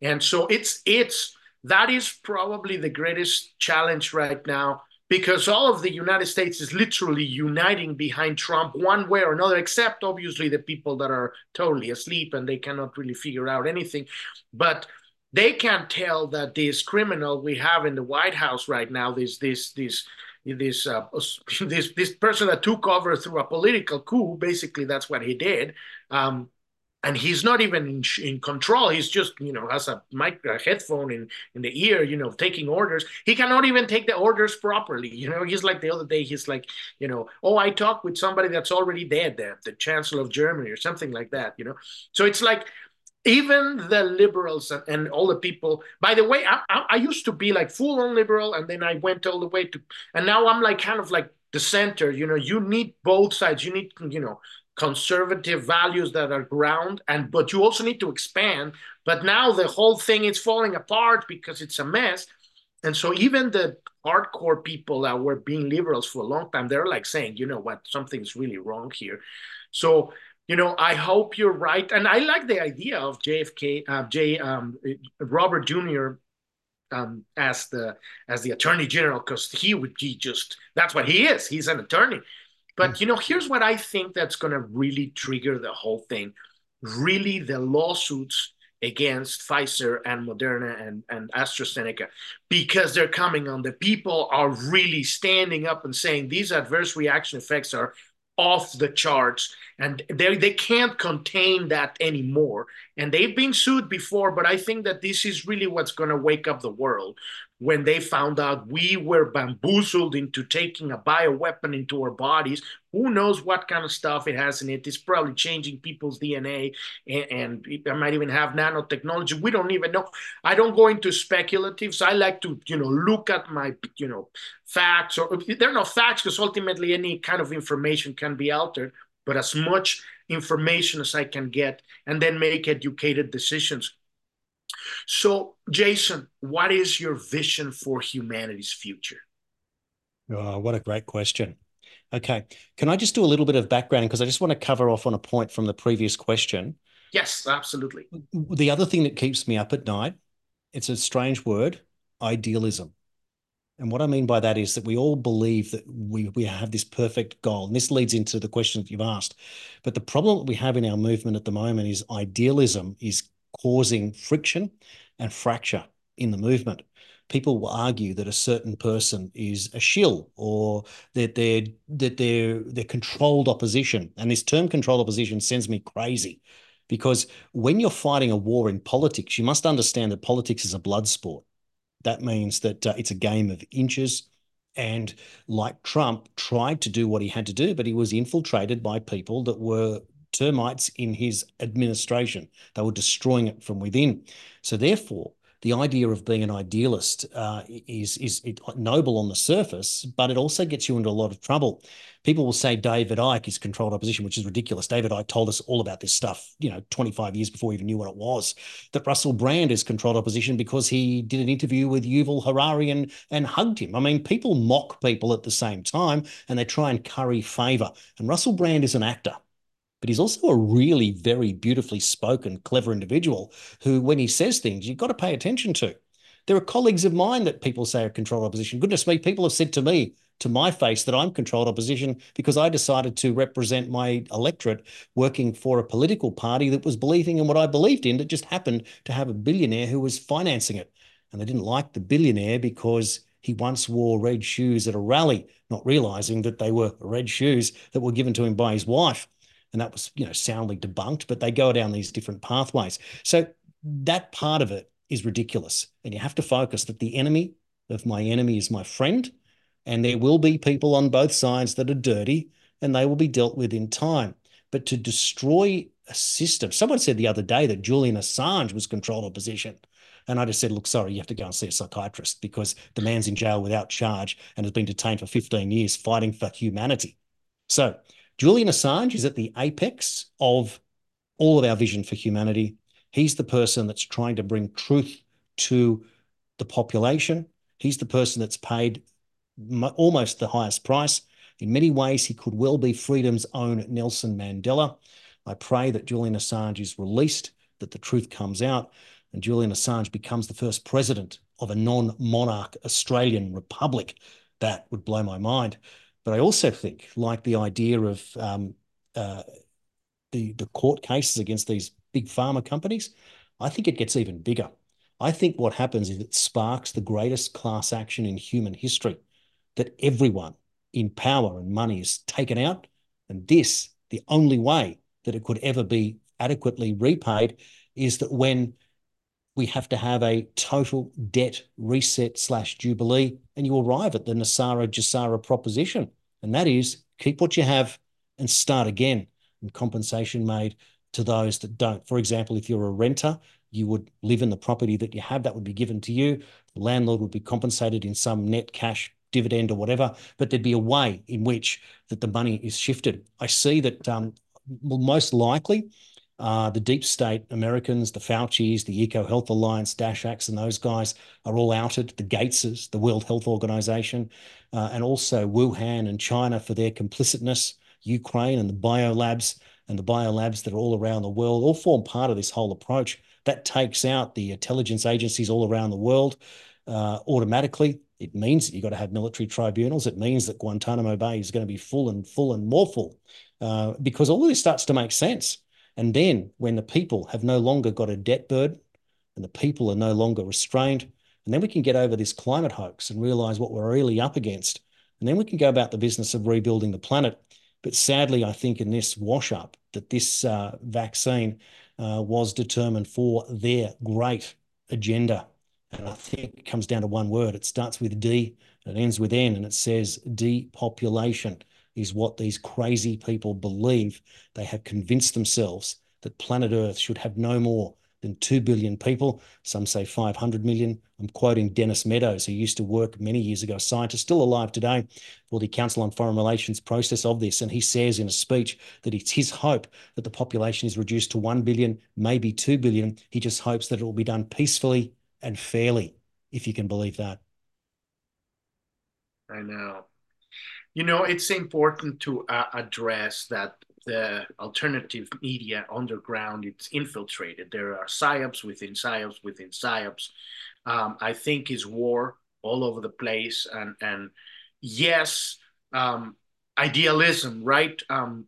And so it's it's that is probably the greatest challenge right now because all of the United States is literally uniting behind Trump one way or another, except obviously the people that are totally asleep and they cannot really figure out anything. But they can't tell that this criminal we have in the White House right now, this this this this uh, <laughs> this this person that took over through a political coup, basically that's what he did. Um, and he's not even in, in, control. He's just, you know, has a mic, a headphone in, in the ear, you know, taking orders. He cannot even take the orders properly. You know, he's like the other day, he's like, you know, oh, I talked with somebody that's already dead, the, the chancellor of Germany or something like that, you know. So it's like even the liberals and, and all the people, by the way, I, I, I used to be like full on liberal and then I went all the way to, and now I'm like kind of like the center, you know, you need both sides. You need, you know, conservative values that are ground and but you also need to expand. But now the whole thing is falling apart because it's a mess. And so even the hardcore people that were being liberals for a long time they're like saying you know what? Something's really wrong here. So you know i hope you're right and i like the idea of jfk uh, j um, robert jr um, as the as the attorney general because he would he just that's what he is he's an attorney but you know, here's what I think that's going to really trigger the whole thing. Really, the lawsuits against Pfizer and Moderna and, and AstraZeneca because they're coming on. The people are really standing up and saying these adverse reaction effects are off the charts and they, they can't contain that anymore and they've been sued before but i think that this is really what's going to wake up the world when they found out we were bamboozled into taking a bioweapon into our bodies. Who knows what kind of stuff it has in it? It's probably changing people's DNA and, and it might even have nanotechnology. We don't even know. I don't go into speculatives. I like to, you know, look at my, you know, facts or they're not facts because ultimately any kind of information can be altered, but as much information as I can get and then make educated decisions so, Jason, what is your vision for humanity's future? Oh, what a great question. Okay. Can I just do a little bit of background? Because I just want to cover off on a point from the previous question. Yes, absolutely. The other thing that keeps me up at night, it's a strange word, idealism. And what I mean by that is that we all believe that we, we have this perfect goal. And this leads into the question that you've asked. But the problem that we have in our movement at the moment is idealism is causing friction and fracture in the movement. People will argue that a certain person is a shill or that they're that they're they're controlled opposition. And this term controlled opposition sends me crazy because when you're fighting a war in politics, you must understand that politics is a blood sport. That means that uh, it's a game of inches. And like Trump tried to do what he had to do, but he was infiltrated by people that were termites in his administration. They were destroying it from within. So therefore, the idea of being an idealist uh, is is noble on the surface, but it also gets you into a lot of trouble. People will say David Icke is controlled opposition, which is ridiculous. David Icke told us all about this stuff, you know, 25 years before we even knew what it was. That Russell Brand is controlled opposition because he did an interview with Yuval Harari and, and hugged him. I mean, people mock people at the same time and they try and curry favor. And Russell Brand is an actor but he's also a really very beautifully spoken, clever individual who, when he says things, you've got to pay attention to. There are colleagues of mine that people say are controlled opposition. Goodness me, people have said to me, to my face, that I'm controlled opposition because I decided to represent my electorate working for a political party that was believing in what I believed in, that just happened to have a billionaire who was financing it. And they didn't like the billionaire because he once wore red shoes at a rally, not realizing that they were red shoes that were given to him by his wife and that was you know soundly debunked but they go down these different pathways so that part of it is ridiculous and you have to focus that the enemy of my enemy is my friend and there will be people on both sides that are dirty and they will be dealt with in time but to destroy a system someone said the other day that julian assange was controlled opposition and I just said, look, sorry, you have to go and see a psychiatrist because the man's in jail without charge and has been detained for 15 years fighting for humanity. So Julian Assange is at the apex of all of our vision for humanity. He's the person that's trying to bring truth to the population. He's the person that's paid almost the highest price. In many ways, he could well be freedom's own Nelson Mandela. I pray that Julian Assange is released, that the truth comes out, and Julian Assange becomes the first president of a non-monarch Australian republic. That would blow my mind. But I also think, like the idea of um, uh, the the court cases against these big pharma companies, I think it gets even bigger. I think what happens is it sparks the greatest class action in human history, that everyone in power and money is taken out, and this, the only way that it could ever be adequately repaid, is that when we have to have a total debt reset slash jubilee, and you arrive at the NESARA GESARA proposition, and that is keep what you have and start again, and compensation made to those that don't. For example, if you're a renter, you would live in the property that you have, that would be given to you. The landlord would be compensated in some net cash dividend or whatever, but there'd be a way in which that the money is shifted. I see that um, most likely uh, the deep state Americans, the Fauci's, the Eco Health Alliance, Daszaks, and those guys are all outed. The Gateses, the World Health Organization, uh, and also Wuhan and China for their complicitness, Ukraine and the biolabs and the biolabs that are all around the world all form part of this whole approach. That takes out the intelligence agencies all around the world uh, automatically. It means that you've got to have military tribunals. It means that Guantanamo Bay is going to be full and full and more full uh, because all of this starts to make sense. And then when the people have no longer got a debt burden and the people are no longer restrained, and then we can get over this climate hoax and realize what we're really up against. And then we can go about the business of rebuilding the planet. But sadly, I think in this wash up that this uh, vaccine uh, was determined for their great agenda. And I think it comes down to one word. It starts with D it ends with N, and it says depopulation is what these crazy people believe. They have convinced themselves that planet Earth should have no more than 2 billion people. Some say 500 million. I'm quoting Dennis Meadows, who used to work many years ago, scientist still alive today, for the Council on Foreign Relations process of this. And he says in a speech that it's his hope that the population is reduced to 1 billion, maybe 2 billion. He just hopes that it will be done peacefully and fairly, if you can believe that. I know you know it's important to uh, address that the alternative media underground it's infiltrated. There are psyops within psyops within psyops. Um, i think is war all over the place and and yes um, idealism right? Um,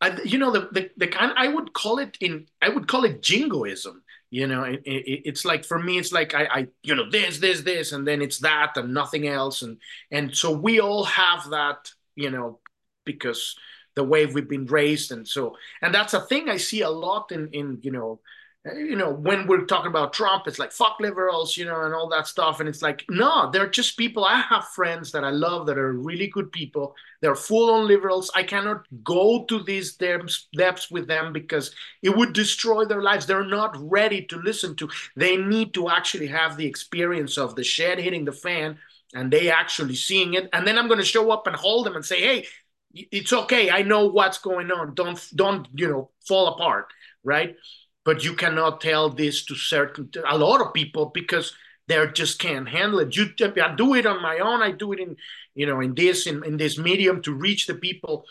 I, you know the, the the kind i would call it in i would call it jingoism you know it, it, it's like for me it's like I, I you know this this this and then it's that and nothing else. And and so we all have that you know because the way we've been raised. And so and that's a thing i see a lot in in you know you know, when we're talking about Trump, it's like fuck liberals, you know, and all that stuff. And it's like, no, they're just people. I have friends that I love that are really good people. They're full on liberals. I cannot go to these depths, with them because it would destroy their lives. They're not ready to listen to. They need to actually have the experience of the shed hitting the fan and they actually seeing it. And then I'm going to show up and hold them and say, hey, it's okay. I know what's going on. Don't, don't, you know, fall apart. Right but you cannot tell this to certain a lot of people because they just can't handle it. You, I do it on my own. I do it in, you know, in this in, in this medium to reach the people.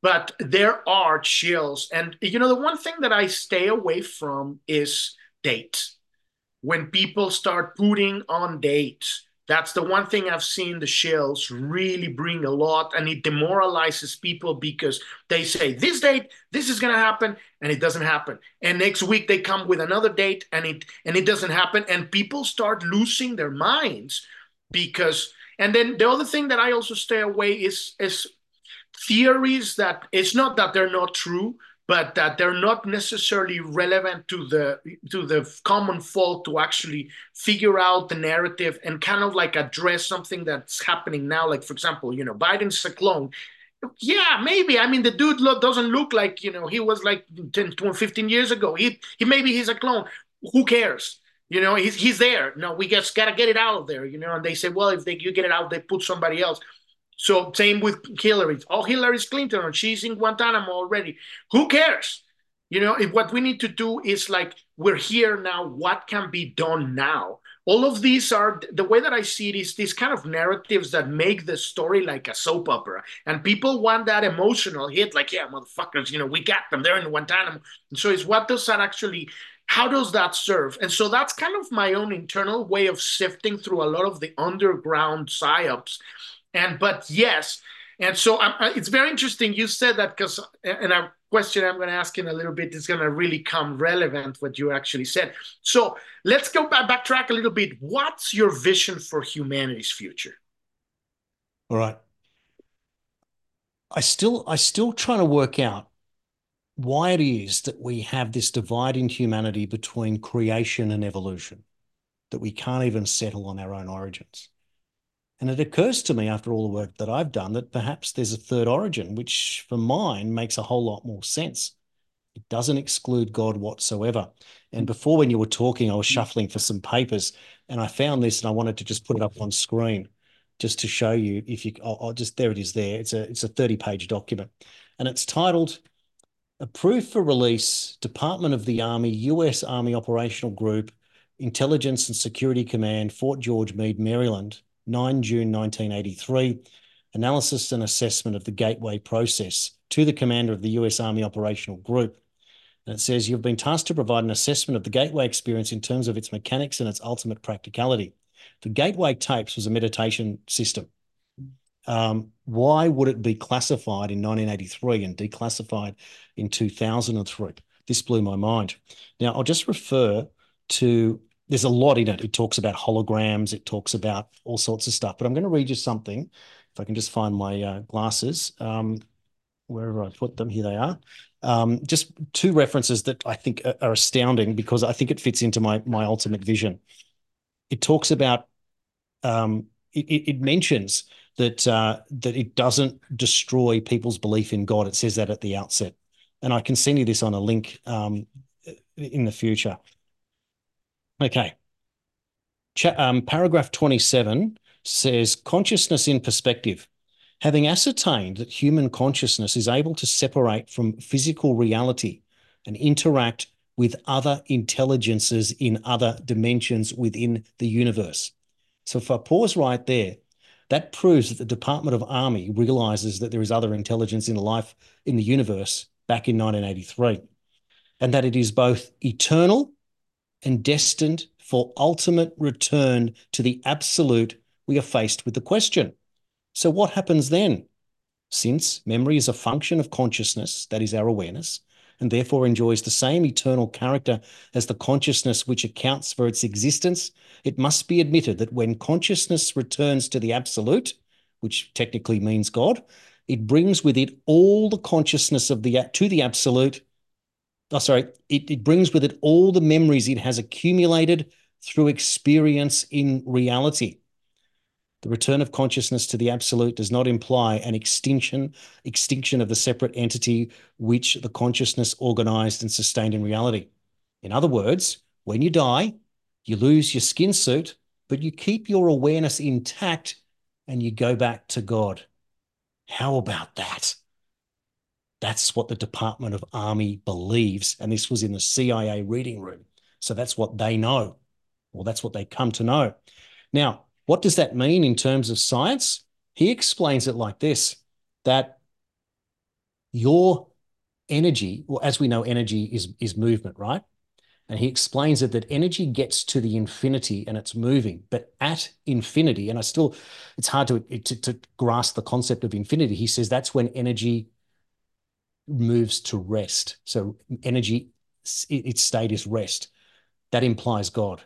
But there are chills, and you know, the one thing that I stay away from is dates. When people start putting on dates, that's the one thing I've seen the shells really bring a lot, and it demoralizes people because they say this date, this is gonna happen, and it doesn't happen. And next week they come with another date, and it and it doesn't happen, and people start losing their minds because. And then the other thing that I also stay away is is theories that it's not that they're not true, but that they're not necessarily relevant to the to the common folk to actually figure out the narrative and kind of like address something that's happening now. Like for example you know biden's a clone. Yeah maybe. I mean the dude doesn't look like you know he was like 10 20, 15 years ago. He, he maybe he's a clone. Who cares? You know he's, he's there. No we just gotta get it out of there you know? And they say well if they you get it out they put somebody else so same with Hillary. Oh, Hillary's Clinton, or she's in Guantanamo already. Who cares? You know, if what we need to do is like we're here now. What can be done now? All of these are the way that I see it is these kind of narratives that make the story like a soap opera, and people want that emotional hit, like yeah, motherfuckers, you know, we got them. They're in Guantanamo, and so it's what does that actually how does that serve? And so that's kind of my own internal way of sifting through a lot of the underground psyops. And but yes, and so um, it's very interesting you said that because and a question I'm going to ask in a little bit is going to really come relevant what you actually said. So let's go back backtrack a little bit. What's your vision for humanity's future? All right. I still I still trying to work out why it is that we have this divide in humanity between creation and evolution, that we can't even settle on our own origins. And it occurs to me after all the work that I've done that perhaps there's a third origin, which for mine makes a whole lot more sense. It doesn't exclude God whatsoever. And before, when you were talking, I was mm. shuffling for some papers and I found this and I wanted to just put it up on screen just to show you if you, I'll, I'll just, there it is there. It's a, it's a 30 page document and it's titled Approved for release, Department of the Army, U.S. Army Operational Group, Intelligence and Security Command, Fort George Meade, Maryland, 9 June 1983. Analysis and assessment of the Gateway process to the commander of the U.S. Army Operational Group. And it says, You've been tasked to provide an assessment of the Gateway experience in terms of its mechanics and its ultimate practicality. The Gateway tapes was a meditation system um, why would it be classified in 1983 and declassified in 2003? This blew my mind. Now, I'll just refer to there's a lot in it. It talks about holograms, it talks about all sorts of stuff. But I'm going to read you something. If I can just find my uh, glasses, um, wherever I put them, here they are. Um, just two references that I think are, astounding because I think it fits into my my ultimate vision. It talks about um, it, it mentions that uh, that it doesn't destroy people's belief in God. It says that at the outset, and I can send you this on a link um, in the future. Okay. Um, paragraph 27 says consciousness in perspective. Having ascertained that human consciousness is able to separate from physical reality and interact with other intelligences in other dimensions within the universe. So if I pause right there, that proves that the Department of Army realizes that there is other intelligence in life in the universe back in 1983, and that it is both eternal and destined for ultimate return to the absolute. We are faced with the question. So, what happens then? Since memory is a function of consciousness, that is our awareness, and therefore enjoys the same eternal character as the consciousness which accounts for its existence, it must be admitted that when consciousness returns to the absolute, which technically means God, it brings with it all the consciousness of the to the absolute. Oh, sorry, it, it brings with it all the memories it has accumulated through experience in reality. The return of consciousness to the absolute does not imply an extinction, extinction of the separate entity which the consciousness organized and sustained in reality. In other words, when you die, you lose your skin suit, but you keep your awareness intact and you go back to God. How about that? That's what the Department of Army believes. And this was in the CIA reading room. So that's what they know, or that's what they come to know. Now, what does that mean in terms of science? He explains it like this that your energy, well, as we know, energy is, is movement, right? And he explains it that energy gets to the infinity and it's moving, but at infinity, and I still, it's hard to, to, to grasp the concept of infinity. He says that's when energy moves to rest. So energy, its state is rest. That implies God.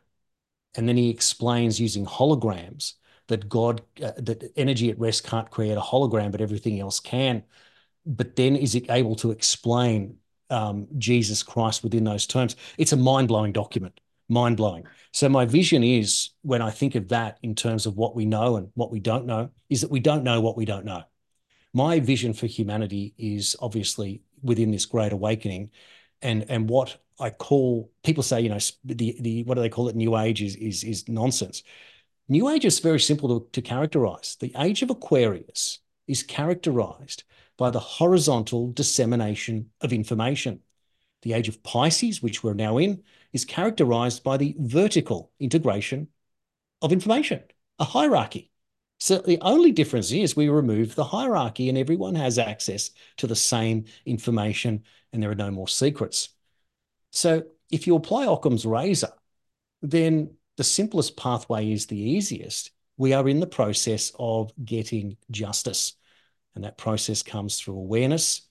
And then he explains using holograms that God, uh, that energy at rest can't create a hologram, but everything else can. But then is it able to explain um, Jesus Christ within those terms? It's a mind blowing document, mind blowing. So my vision is when I think of that in terms of what we know and what we don't know, is that we don't know what we don't know. My vision for humanity is obviously within this great awakening, and and what I call people say, you know, the the what do they call it? New Age is is is nonsense. New Age is very simple to, to characterize. The age of Aquarius is characterized by the horizontal dissemination of information. The age of Pisces, which we're now in, is characterized by the vertical integration of information, a hierarchy. So the only difference is we remove the hierarchy and everyone has access to the same information and there are no more secrets. So if you apply Occam's razor, then the simplest pathway is the easiest. We are in the process of getting justice. And that process comes through awareness,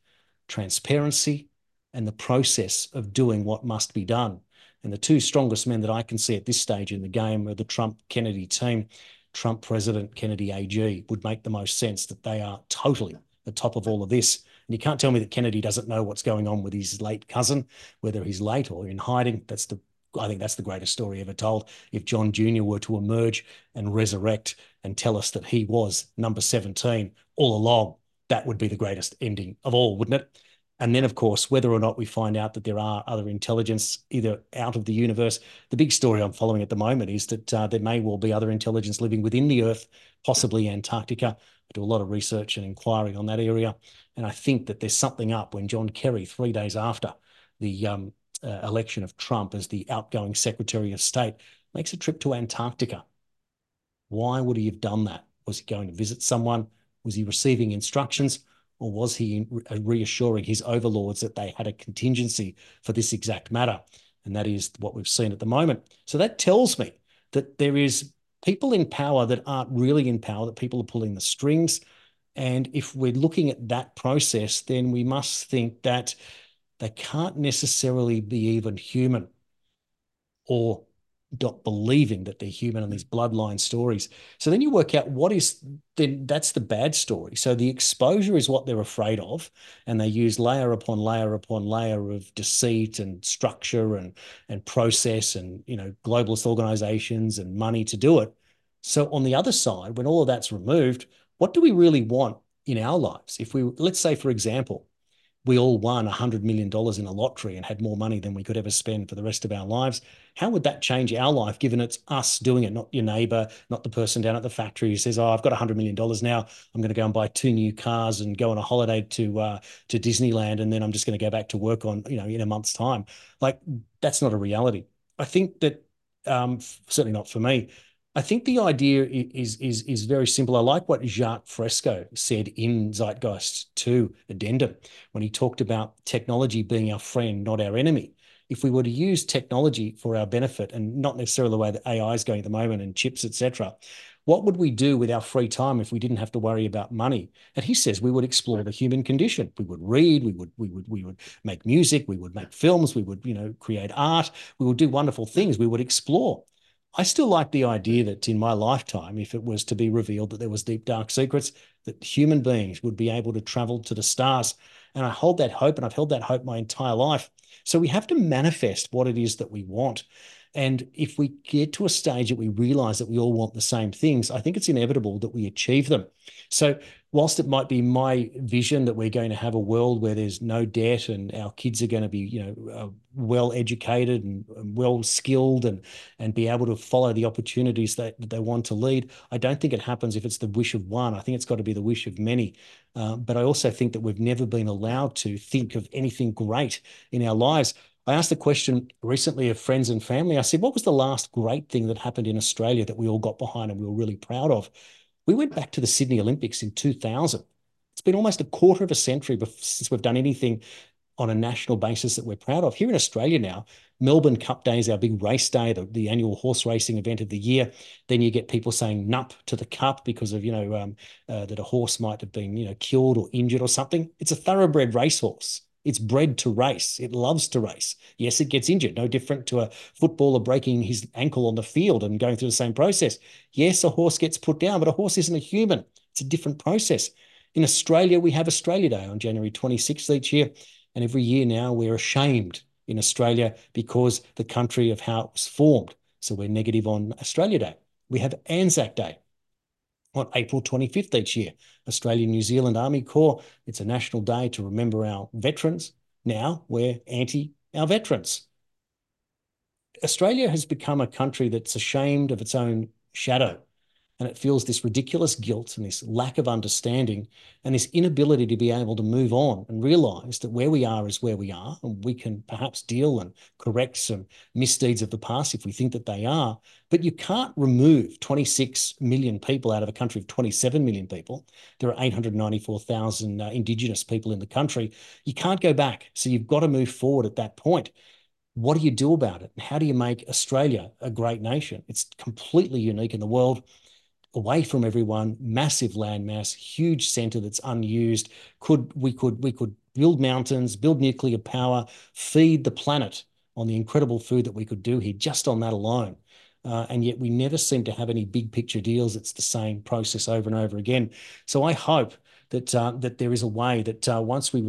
transparency, and the process of doing what must be done. And the two strongest men that I can see at this stage in the game are the Trump Kennedy team. Trump president, Kennedy AG would make the most sense that they are totally the top of all of this. And you can't tell me that Kennedy doesn't know what's going on with his late cousin, whether he's late or in hiding. That's the I think that's the greatest story ever told. If John Jr. were to emerge and resurrect and tell us that he was number 17 all along, that would be the greatest ending of all, wouldn't it? And then, of course, whether or not we find out that there are other intelligence either out of the universe, the big story I'm following at the moment is that uh, there may well be other intelligence living within the Earth, possibly Antarctica. I do a lot of research and inquiry on that area. And I think that there's something up when John Kerry, three days after the um, uh, election of Trump as the outgoing Secretary of State, makes a trip to Antarctica. Why would he have done that? Was he going to visit someone? Was he receiving instructions? Or was he reassuring his overlords that they had a contingency for this exact matter? And that is what we've seen at the moment. So that tells me that there is people in power that aren't really in power, that people are pulling the strings. And if we're looking at that process, then we must think that they can't necessarily be even human or not believing that they're human on these bloodline stories. So then you work out what is then that's the bad story. So the exposure is what they're afraid of, and they use layer upon layer upon layer of deceit and structure and and process and you know globalist organizations and money to do it. So on the other side, when all of that's removed, what do we really want in our lives? If we let's say, for example, we all won $100 million in a lottery and had more money than we could ever spend for the rest of our lives. How would that change our life, given it's us doing it, not your neighbor, not the person down at the factory who says, Oh, I've got $100 million now. I'm going to go and buy two new cars and go on a holiday to, uh, to Disneyland. And then I'm just going to go back to work on, you know, in a month's time. Like, that's not a reality. I think that, um, certainly not for me, I think the idea is is is very simple. I like what Jacque Fresco said in Zeitgeist 2 Addendum when he talked about technology being our friend, not our enemy. If we were to use technology for our benefit and not necessarily the way that AI is going at the moment and chips, etc., what would we do with our free time if we didn't have to worry about money? And he says we would explore the human condition. We would read, we would we would we would make music, we would make films, we would you know create art, we would do wonderful things. We would explore. I still like the idea that in my lifetime, if it was to be revealed that there was deep dark secrets, that human beings would be able to travel to the stars. And I hold that hope, and I've held that hope my entire life. So we have to manifest what it is that we want. And if we get to a stage that we realize that we all want the same things, I think it's inevitable that we achieve them. So whilst it might be my vision that we're going to have a world where there's no debt and our kids are going to be, you know, uh, well educated and, and, well skilled and and be able to follow the opportunities that, that, they want to lead, I don't think it happens if it's the wish of one. I think it's got to be the wish of many. Uh, but I also think that we've never been allowed to think of anything great in our lives. I asked the question recently of friends and family. I said, "What was the last great thing that happened in Australia that we all got behind and we were really proud of?" We went back to the Sydney Olympics in 2000. It's been almost a quarter of a century since we've done anything on a national basis that we're proud of. Here in Australia now, Melbourne Cup Day is our big race day, the, the annual horse racing event of the year. Then you get people saying "nup" to the cup because of you know um, uh, that a horse might have been you know killed or injured or something. It's a thoroughbred racehorse. It's bred to race. It loves to race. Yes, it gets injured, no different to a footballer breaking his ankle on the field and going through the same process. Yes, a horse gets put down, but a horse isn't a human. It's a different process. In Australia, we have Australia Day on January 26th each year. And every year now, we're ashamed in Australia because the country of how it was formed. So we're negative on Australia Day. We have Anzac Day on April 25th each year. Australian New Zealand Army Corps, it's a national day to remember our veterans. Now we're anti our veterans. Australia has become a country that's ashamed of its own shadow and it feels this ridiculous guilt and this lack of understanding and this inability to be able to move on and realize that where we are is where we are and we can perhaps deal and correct some misdeeds of the past if we think that they are. But you can't remove 26 million people out of a country of 27 million people. There are 894,000 uh, indigenous people in the country. You can't go back. So you've got to move forward at that point. What do you do about it? How do you make Australia a great nation? It's completely unique in the world, away from everyone, massive landmass, huge center that's unused. Could we could we could build mountains, build nuclear power, feed the planet on the incredible food that we could do here just on that alone. Uh, and yet we never seem to have any big picture deals. It's the same process over and over again. So I hope that uh, that there is a way that uh, once we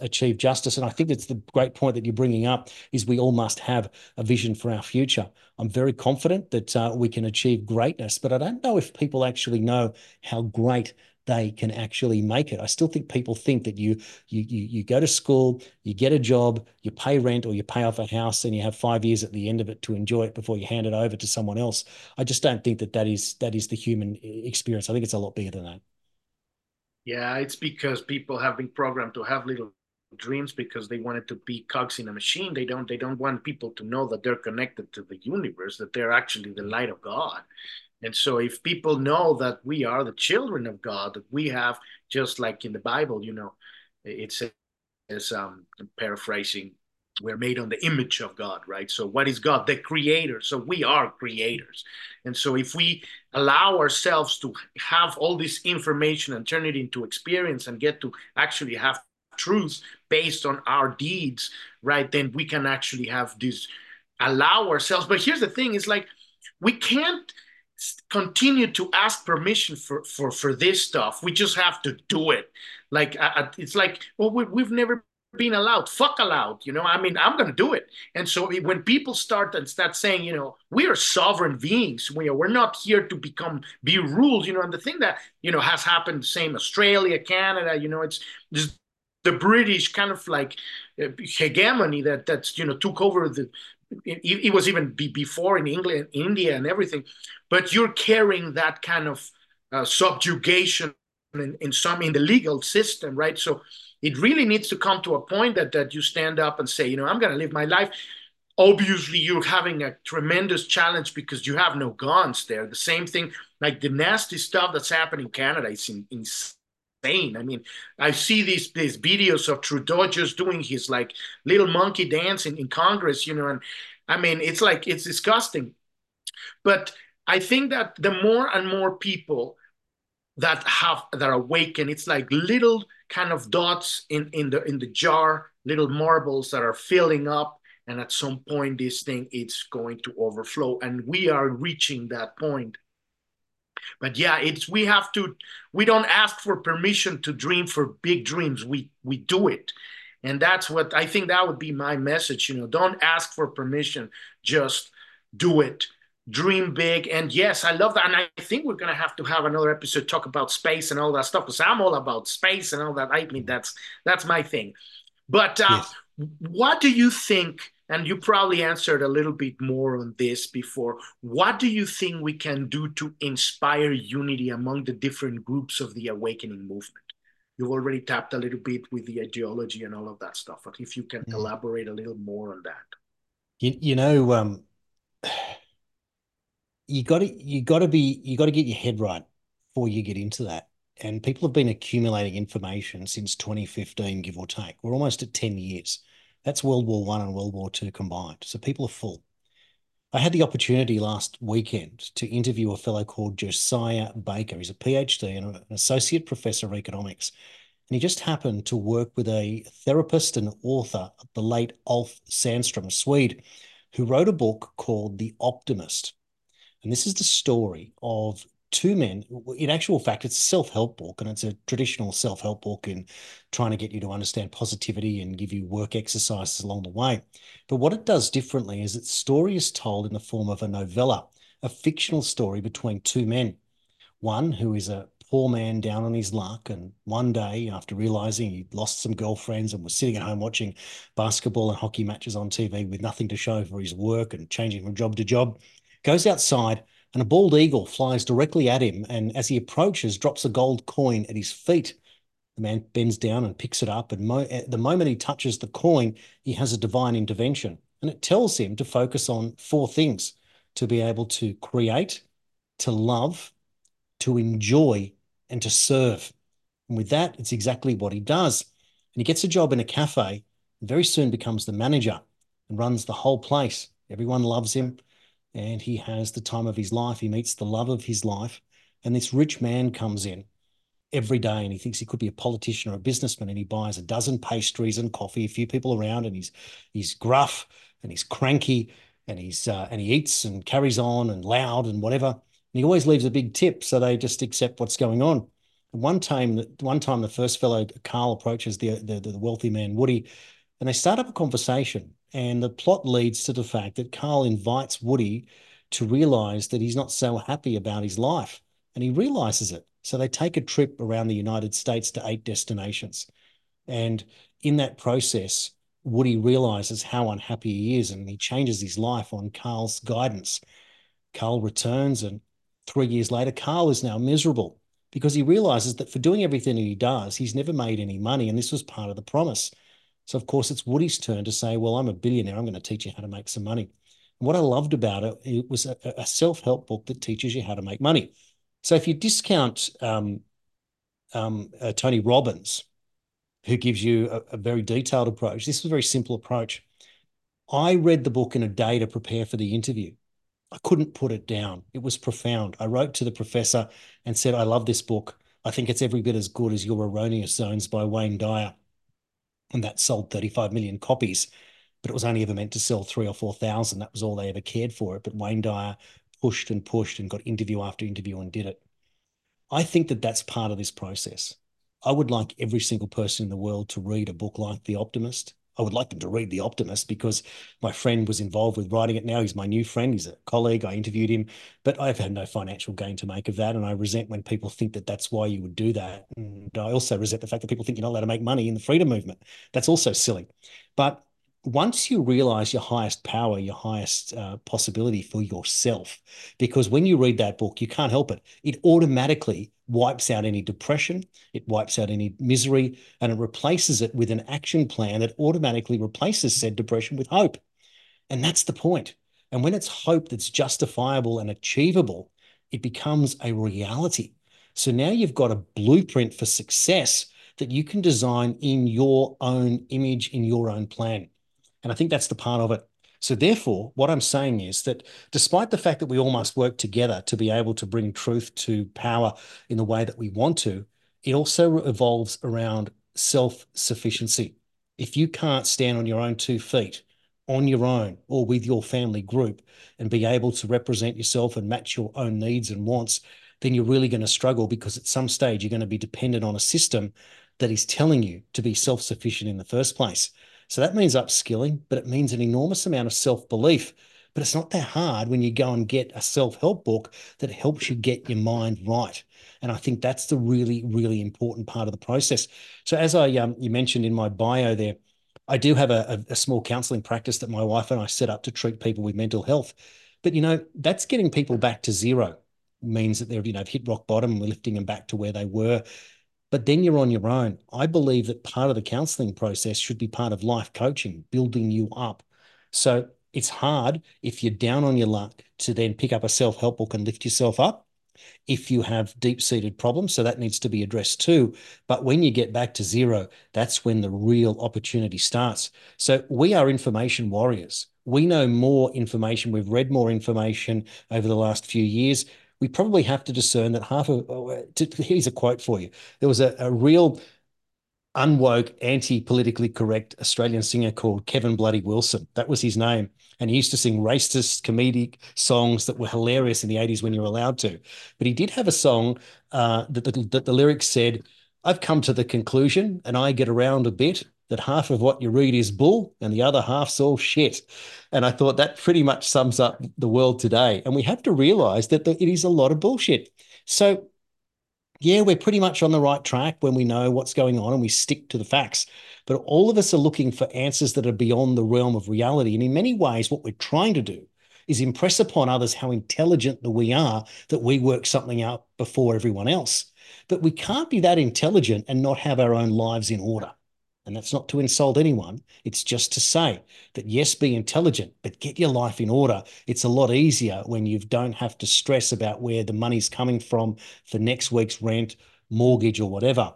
achieve justice, and I think it's the great point that you're bringing up, is we all must have a vision for our future. I'm very confident that uh, we can achieve greatness, but I don't know if people actually know how great they can actually make it. I still think people think that you you you you go to school, you get a job, you pay rent or you pay off a house, and you have five years at the end of it to enjoy it before you hand it over to someone else. I just don't think that that is that is the human experience. I think it's a lot bigger than that. Yeah, it's because people have been programmed to have little dreams because they wanted to be cogs in a machine. They don't they don't want people to know that they're connected to the universe, that they're actually the light of God. And so if people know that we are the children of God, that we have, just like in the Bible, you know, it says, um, paraphrasing, we're made on the image of God, right? So what is God? The creator. So we are creators. And so if we allow ourselves to have all this information and turn it into experience and get to actually have truth based on our deeds, right? Then we can actually have this allow ourselves. But here's the thing, it's like we can't continue to ask permission for for for this stuff we just have to do it like uh, it's like well we, we've never been allowed fuck allowed you know i mean i'm gonna do it and so when people start and start saying you know we are sovereign beings we are, we're not here to become be ruled you know and the thing that you know has happened same australia canada you know it's just the british kind of like uh, hegemony that that's you know took over the it, it was even be before in England, India, and everything. But you're carrying that kind of uh, subjugation in, in some in the legal system, right? So it really needs to come to a point that that you stand up and say, you know, I'm going to live my life. Obviously, you're having a tremendous challenge because you have no guns there. The same thing, like the nasty stuff that's happening in Canada, is in, insane. I mean, I see these these videos of Trudeau just doing his like little monkey dance in, in Congress, you know, and I mean, it's like it's disgusting. But I think that the more and more people that have that awaken, it's like little kind of dots in in the in the jar, little marbles that are filling up, and at some point this thing it's going to overflow, and we are reaching that point. But yeah, it's we have to. We don't ask for permission to dream for big dreams. We we do it, and that's what I think that would be my message. You know, don't ask for permission, just do it dream big. And yes, I love that. And I think we're going to have to have another episode talk about space and all that stuff because I'm all about space and all that. I mean, that's that's my thing. But uh, yes. what do you think? And you probably answered a little bit more on this before. What do you think we can do to inspire unity among the different groups of the awakening movement? You've already tapped a little bit with the ideology and all of that stuff. But if you can mm. elaborate a little more on that. You, you know, um, you got to you got to be you got to get your head right before you get into that. And people have been accumulating information since 2015, give or take. We're almost at 10 years. That's World War One and World War Two combined. So people are full. I had the opportunity last weekend to interview a fellow called Josiah Baker. He's a PhD and an associate professor of economics. And he just happened to work with a therapist and author, the late Ulf Sandström, a Swede, who wrote a book called The Optimist. And this is the story of two men. In actual fact, it's a self help book, and it's a traditional self help book in trying to get you to understand positivity and give you work exercises along the way. But what it does differently is its story is told in the form of a novella, a fictional story between two men. One who is a poor man down on his luck. And one day, after realizing he'd lost some girlfriends and was sitting at home watching basketball and hockey matches on TV with nothing to show for his work and changing from job to job, goes outside and a bald eagle flies directly at him. And as he approaches, drops a gold coin at his feet. The man bends down and picks it up. And mo- the moment he touches the coin, he has a divine intervention. And it tells him to focus on four things to be able to create, to love, to enjoy, and to serve. And with that, it's exactly what he does. And he gets a job in a cafe and very soon becomes the manager. and runs the whole place. Everyone loves him and he has the time of his life. He meets the love of his life. And this rich man comes in every day and he thinks he could be a politician or a businessman and he buys a dozen pastries and coffee, a few people around, and he's he's gruff and he's cranky and he's uh, and he eats and carries on and loud and whatever. And he always leaves a big tip, so they just accept what's going on. one time, one time, the first fellow Carl approaches the, the the wealthy man Woody, and they start up a conversation. And the plot leads to the fact that Carl invites Woody to realize that he's not so happy about his life, and he realizes it. So they take a trip around the United States to eight destinations. And in that process, Woody realizes how unhappy he is and he changes his life on Carl's guidance. Carl returns, and three years later, Carl is now miserable because he realizes that for doing everything he does, he's never made any money. And this was part of the promise. So, of course, it's Woody's turn to say, Well, I'm a billionaire. I'm going to teach you how to make some money. And what I loved about it, it was a, a self help book that teaches you how to make money. So if you discount um, um, uh, Tony Robbins, who gives you a, a, very detailed approach, this is a very simple approach. I read the book in a day to prepare for the interview. I couldn't put it down. It was profound. I wrote to the professor and said, I love this book. I think it's every bit as good as Your Erroneous Zones by Wayne Dyer. And that sold 35 million copies, but it was only ever meant to sell three or 4,000. That was all they ever cared for it. But Wayne Dyer pushed and pushed and got interview after interview and did it. I think that that's part of this process. I would like every single person in the world to read a book like The Optimist. I would like them to read The Optimist because my friend was involved with writing it now. He's my new friend. He's a colleague. I interviewed him, but I've had no financial gain to make of that. And I resent when people think that that's why you would do that. And I also resent the fact that people think you're not allowed to make money in the freedom movement. That's also silly. But once you realize your highest power, your highest uh, possibility for yourself, because when you read that book, you can't help it. It automatically wipes out any depression, it wipes out any misery, and it replaces it with an action plan that automatically replaces said depression with hope. And that's the point. And when it's hope that's justifiable and achievable, it becomes a reality. So now you've got a blueprint for success that you can design in your own image, in your own plan. And I think that's the part of it. So, therefore, what I'm saying is that despite the fact that we all must work together to be able to bring truth to power in the way that we want to, it also evolves around self sufficiency. If you can't stand on your own two feet, on your own or with your family group, and be able to represent yourself and match your own needs and wants, then you're really going to struggle because at some stage you're going to be dependent on a system that is telling you to be self sufficient in the first place. So that means upskilling, but it means an enormous amount of self belief. But it's not that hard when you go and get a self help book that helps you get your mind right. And I think that's the really, really important part of the process. So as I um, you mentioned in my bio there, I do have a, a, small counseling practice that my wife and I set up to treat people with mental health. But you know, that's getting people back to zero means that they've you know hit rock bottom we're lifting them back to where they were but then you're on your own. I believe that part of the counseling process should be part of life coaching, building you up. So it's hard if you're down on your luck to then pick up a self help book and lift yourself up. If you have deep seated problems, so that needs to be addressed too. But when you get back to zero, that's when the real opportunity starts. So we are information warriors. We know more information. We've read more information over the last few years we probably have to discern that half of. Oh, here's a quote for you. There was a, a real unwoke, anti-politically correct Australian singer called Kevin Bloody Wilson. That was his name. And he used to sing racist comedic songs that were hilarious in the 80s when you were allowed to. But he did have a song uh, that, that, that the lyrics said, I've come to the conclusion and I get around a bit that half of what you read is bull and the other half's all shit. And I thought that pretty much sums up the world today. And we have to realize that it is a lot of bullshit. So, yeah, we're pretty much on the right track when we know what's going on and we stick to the facts. But all of us are looking for answers that are beyond the realm of reality. And in many ways, what we're trying to do is impress upon others how intelligent that we are that we work something out before everyone else. But we can't be that intelligent and not have our own lives in order. And that's not to insult anyone. It's just to say that yes, be intelligent, but get your life in order. It's a lot easier when you don't have to stress about where the money's coming from for next week's rent, mortgage, or whatever.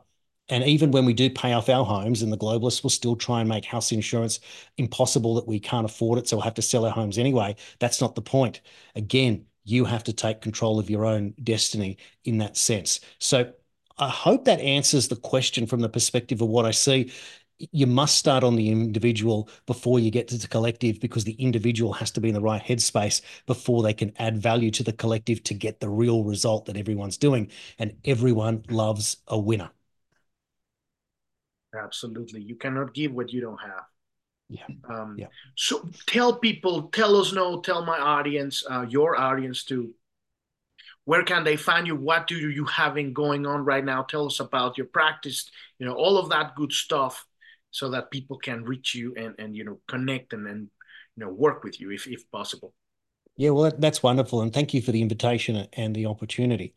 And even when we do pay off our homes, and the globalists will still try and make house insurance impossible that we can't afford it, so we'll have to sell our homes anyway. That's not the point. Again, you have to take control of your own destiny in that sense. So I hope that answers the question from the perspective of what I see you must start on the individual before you get to the collective because the individual has to be in the right headspace before they can add value to the collective to get the real result that everyone's doing. And everyone loves a winner. Absolutely. You cannot give what you don't have. Yeah. Um, yeah. So tell people, tell us no, tell my audience, uh, your audience too, where can they find you? What do you having going on right now? Tell us about your practice, you know, all of that good stuff so that people can reach you and and you know connect and and you know work with you if if possible. Yeah well that's wonderful and thank you for the invitation and the opportunity.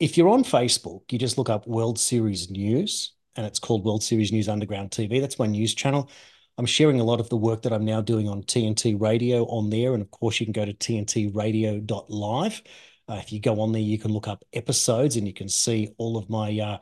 If you're on facebook you just look up world series news and it's called world series news underground tv that's my news channel. I'm sharing a lot of the work that i'm now doing on tnt radio on there and of course you can go to tntradio.live uh, if you go on there, you can look up episodes and you can see all of my uh,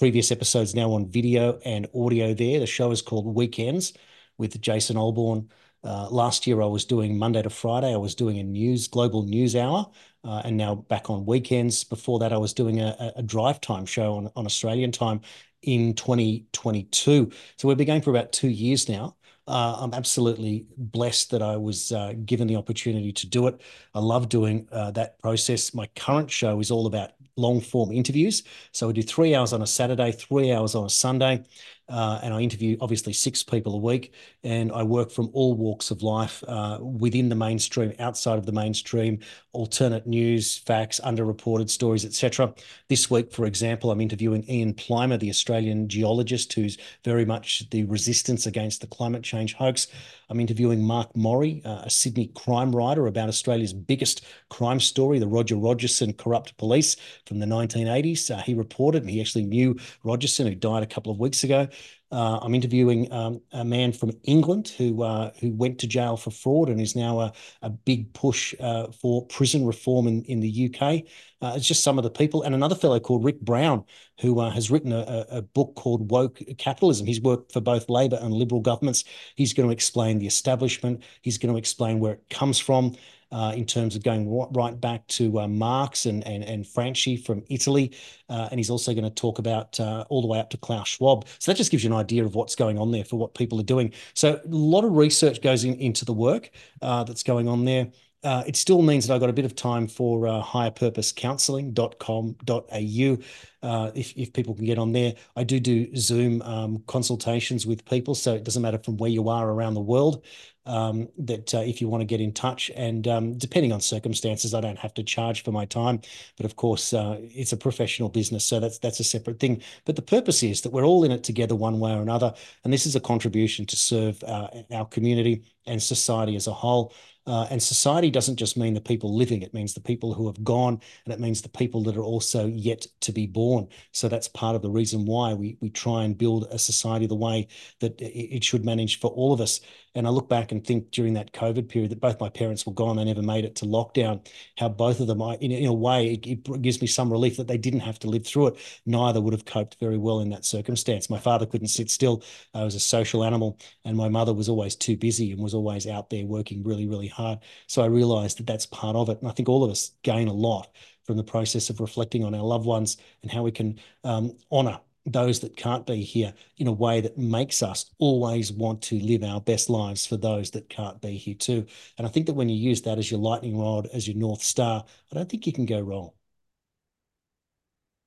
previous episodes now on video and audio there. The show is called Weekends with Jason Olbourne. Uh, last year, I was doing Monday to Friday. I was doing a news global news hour, uh, and now back on weekends. Before that, I was doing a, a drive time show on, on Australian time in 2022. So we've been going for about two years now. Uh, I'm absolutely blessed that I was uh, given the opportunity to do it. I love doing uh, that process. My current show is all about long form interviews. So we do three hours on a Saturday, three hours on a Sunday. Uh, and I interview obviously six people a week, and I work from all walks of life uh, within the mainstream, outside of the mainstream, alternate news, facts, underreported stories, etc. This week, for example, I'm interviewing Ian Plimer, the Australian geologist who's very much the resistance against the climate change hoax. I'm interviewing Mark Morri, uh, a Sydney crime writer about Australia's biggest crime story, the Roger Rogerson corrupt police from the 1980s. Uh, he reported, and he actually knew Rogerson, who died a couple of weeks ago. Uh, I'm interviewing um, a man from England who uh, who went to jail for fraud and is now a, a big push uh, for prison reform in, in the UK. Uh, it's just some of the people, and another fellow called Rick Brown who uh, has written a, a, book called Woke Capitalism. He's worked for both Labor and Liberal governments. He's going to explain the establishment. He's going to explain where it comes from uh, in terms of going right back to uh, Marx and, and, and Gramsci from Italy. Uh, and he's also going to talk about uh, all the way up to Klaus Schwab. So that just gives you an idea of what's going on there for what people are doing. So a lot of research goes in, into the work uh, that's going on there. Uh, it still means that I've got a bit of time for uh, higherpurposecounseling.com.au. Uh, if, if people can get on there, I do do Zoom um, consultations with people. So it doesn't matter from where you are around the world um, that uh, if you want to get in touch. And um, depending on circumstances, I don't have to charge for my time. But of course, uh, it's a professional business, so that's that's a separate thing. But the purpose is that we're all in it together, one way or another, and this is a contribution to serve uh, our community and society as a whole. Uh, and society doesn't just mean the people living, it means the people who have gone, and it means the people that are also yet to be born. So that's part of the reason why we, we try and build a society the way that it should manage for all of us. And I look back and think during that COVID period that both my parents were gone, they never made it to lockdown, how both of them, in, in a way, it, it gives me some relief that they didn't have to live through it. Neither would have coped very well in that circumstance. My father couldn't sit still. I was a social animal, and my mother was always too busy and was always out there working really, really hard. So I realized that that's part of it. And I think all of us gain a lot from the process of reflecting on our loved ones and how we can um, honor those that can't be here in a way that makes us always want to live our best lives for those that can't be here too. And I think that when you use that as your lightning rod, as your North Star, I don't think you can go wrong.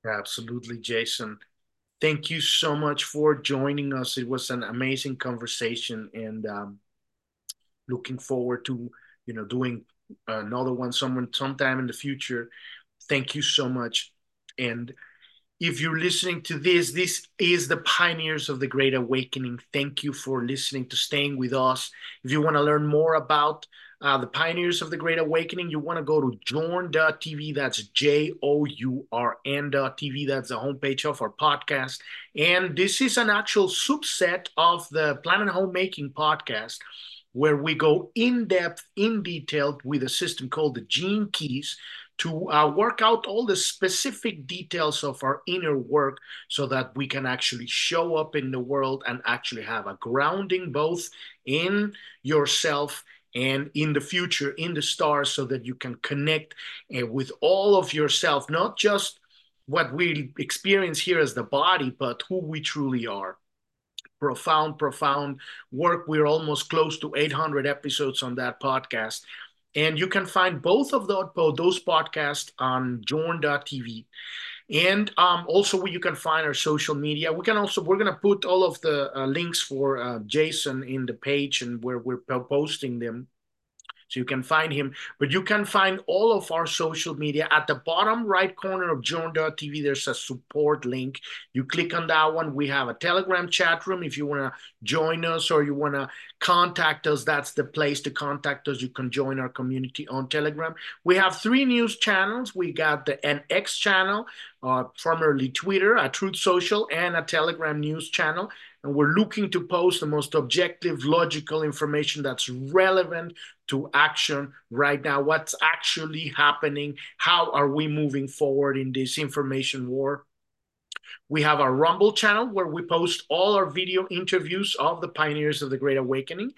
Absolutely, Jason. Thank you so much for joining us. It was an amazing conversation and um, looking forward to, you know, doing another one someone sometime in the future. Thank you so much. And if you're listening to this, this is the Pioneers of the Great Awakening. Thank you for listening to staying with us. If you want to learn more about uh, the Pioneers of the Great Awakening, you want to go to journ.tv. That's J O U R N.tv. That's the homepage of our podcast. And this is an actual subset of the Planet Homemaking podcast where we go in depth, in detail with a system called the Gene Keys to uh, work out all the specific details of our inner work so that we can actually show up in the world and actually have a grounding both in yourself and in the future in the stars so that you can connect uh, with all of yourself not just what we experience here as the body but who we truly are profound profound work. We're almost close to 800 episodes on that podcast. And you can find both of those, podcasts on journ.tv and um, also you can find our social media. We can also we're going to put all of the uh, links for uh, jason in the page and where we're posting them so you can find him. But you can find all of our social media at the bottom right corner of journ.tv. There's a support link. You click on that one. We have a Telegram chat room. If you want to join us or you want to contact us, that's the place to contact us. You can join our community on Telegram. We have three news channels. We got the NX channel, uh, formerly Twitter, a Truth Social, and a Telegram news channel and we're looking to post the most objective, logical information that's relevant to action right now. What's actually happening? How are we moving forward in this information war? We have our Rumble channel where we post all our video interviews of the pioneers of the Great Awakening.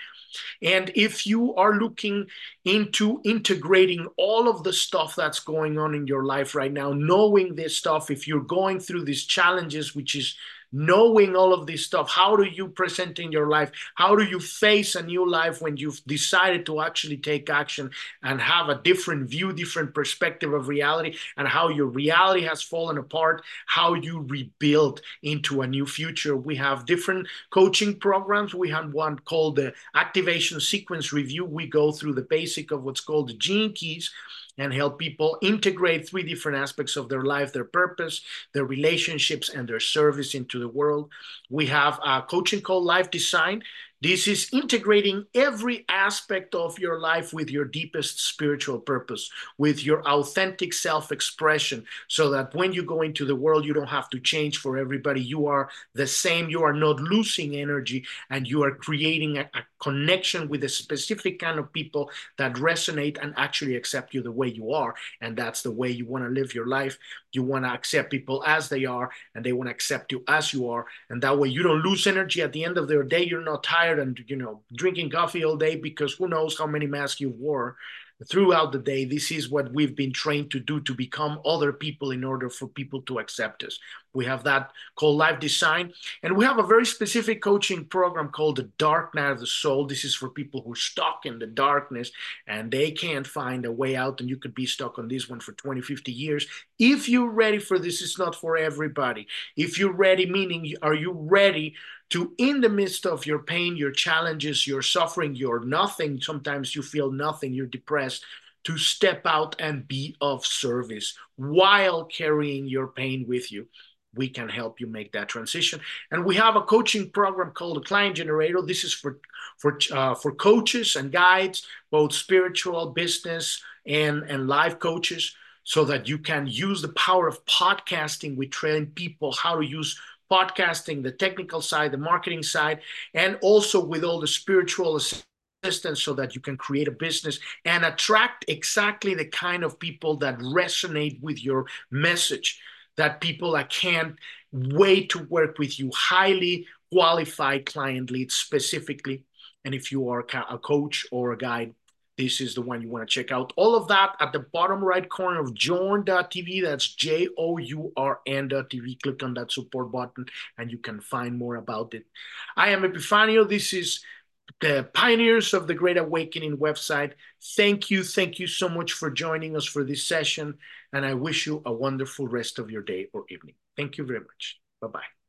And if you are looking into integrating all of the stuff that's going on in your life right now, knowing this stuff, if you're going through these challenges, which is knowing all of this stuff. How do you present in your life? How do you face a new life when you've decided to actually take action and have a different view different perspective of reality and how your reality has fallen apart how you rebuild into a new future? We have different coaching programs. We have one called the activation sequence review. We go through the basic of what's called the gene keys and help people integrate three different aspects of their life their purpose, their relationships, and their service into the world. We have a coaching called Life Design this is integrating every aspect of your life with your deepest spiritual purpose, with your authentic self expression, so that when you go into the world, you don't have to change for everybody. You are the same. You are not losing energy, and you are creating a, a connection with a specific kind of people that resonate and actually accept you the way you are. And that's the way you want to live your life. You want to accept people as they are, and they want to accept you as you are. And that way, you don't lose energy at the end of their day. You're not tired tired and you know drinking coffee all day because who knows how many masks you wore throughout the day. This is what we've been trained to do to become other people in order for people to accept us. We have that called life design and we have a very specific coaching program called the dark night of the soul. This is for people who are stuck in the darkness and they can't find a way out and you could be stuck on this one for 20 50 years. If you're ready for this it's not for everybody. If you're ready meaning are you ready to in the midst of your pain your challenges your suffering your nothing sometimes you feel nothing you're depressed to step out and be of service while carrying your pain with you. We can help you make that transition. And we have a coaching program called the client generator. This is for for uh, for coaches and guides both spiritual business and and life coaches so that you can use the power of podcasting we train people how to use podcasting, the technical side, the marketing side, and also with all the spiritual assistance so that you can create a business and attract exactly the kind of people that resonate with your message, that people that can't wait to work with you, highly qualified client leads specifically. And if you are a coach or a guide, this is the one you want to check out. All of that at the bottom right corner of journ.tv. That's J O U R N.tv. Click on that support button and you can find more about it. I am Epifanio. This is the Pioneers of the Great Awakening website. Thank you. Thank you so much for joining us for this session. And I wish you a wonderful rest of your day or evening. Thank you very much. Bye bye.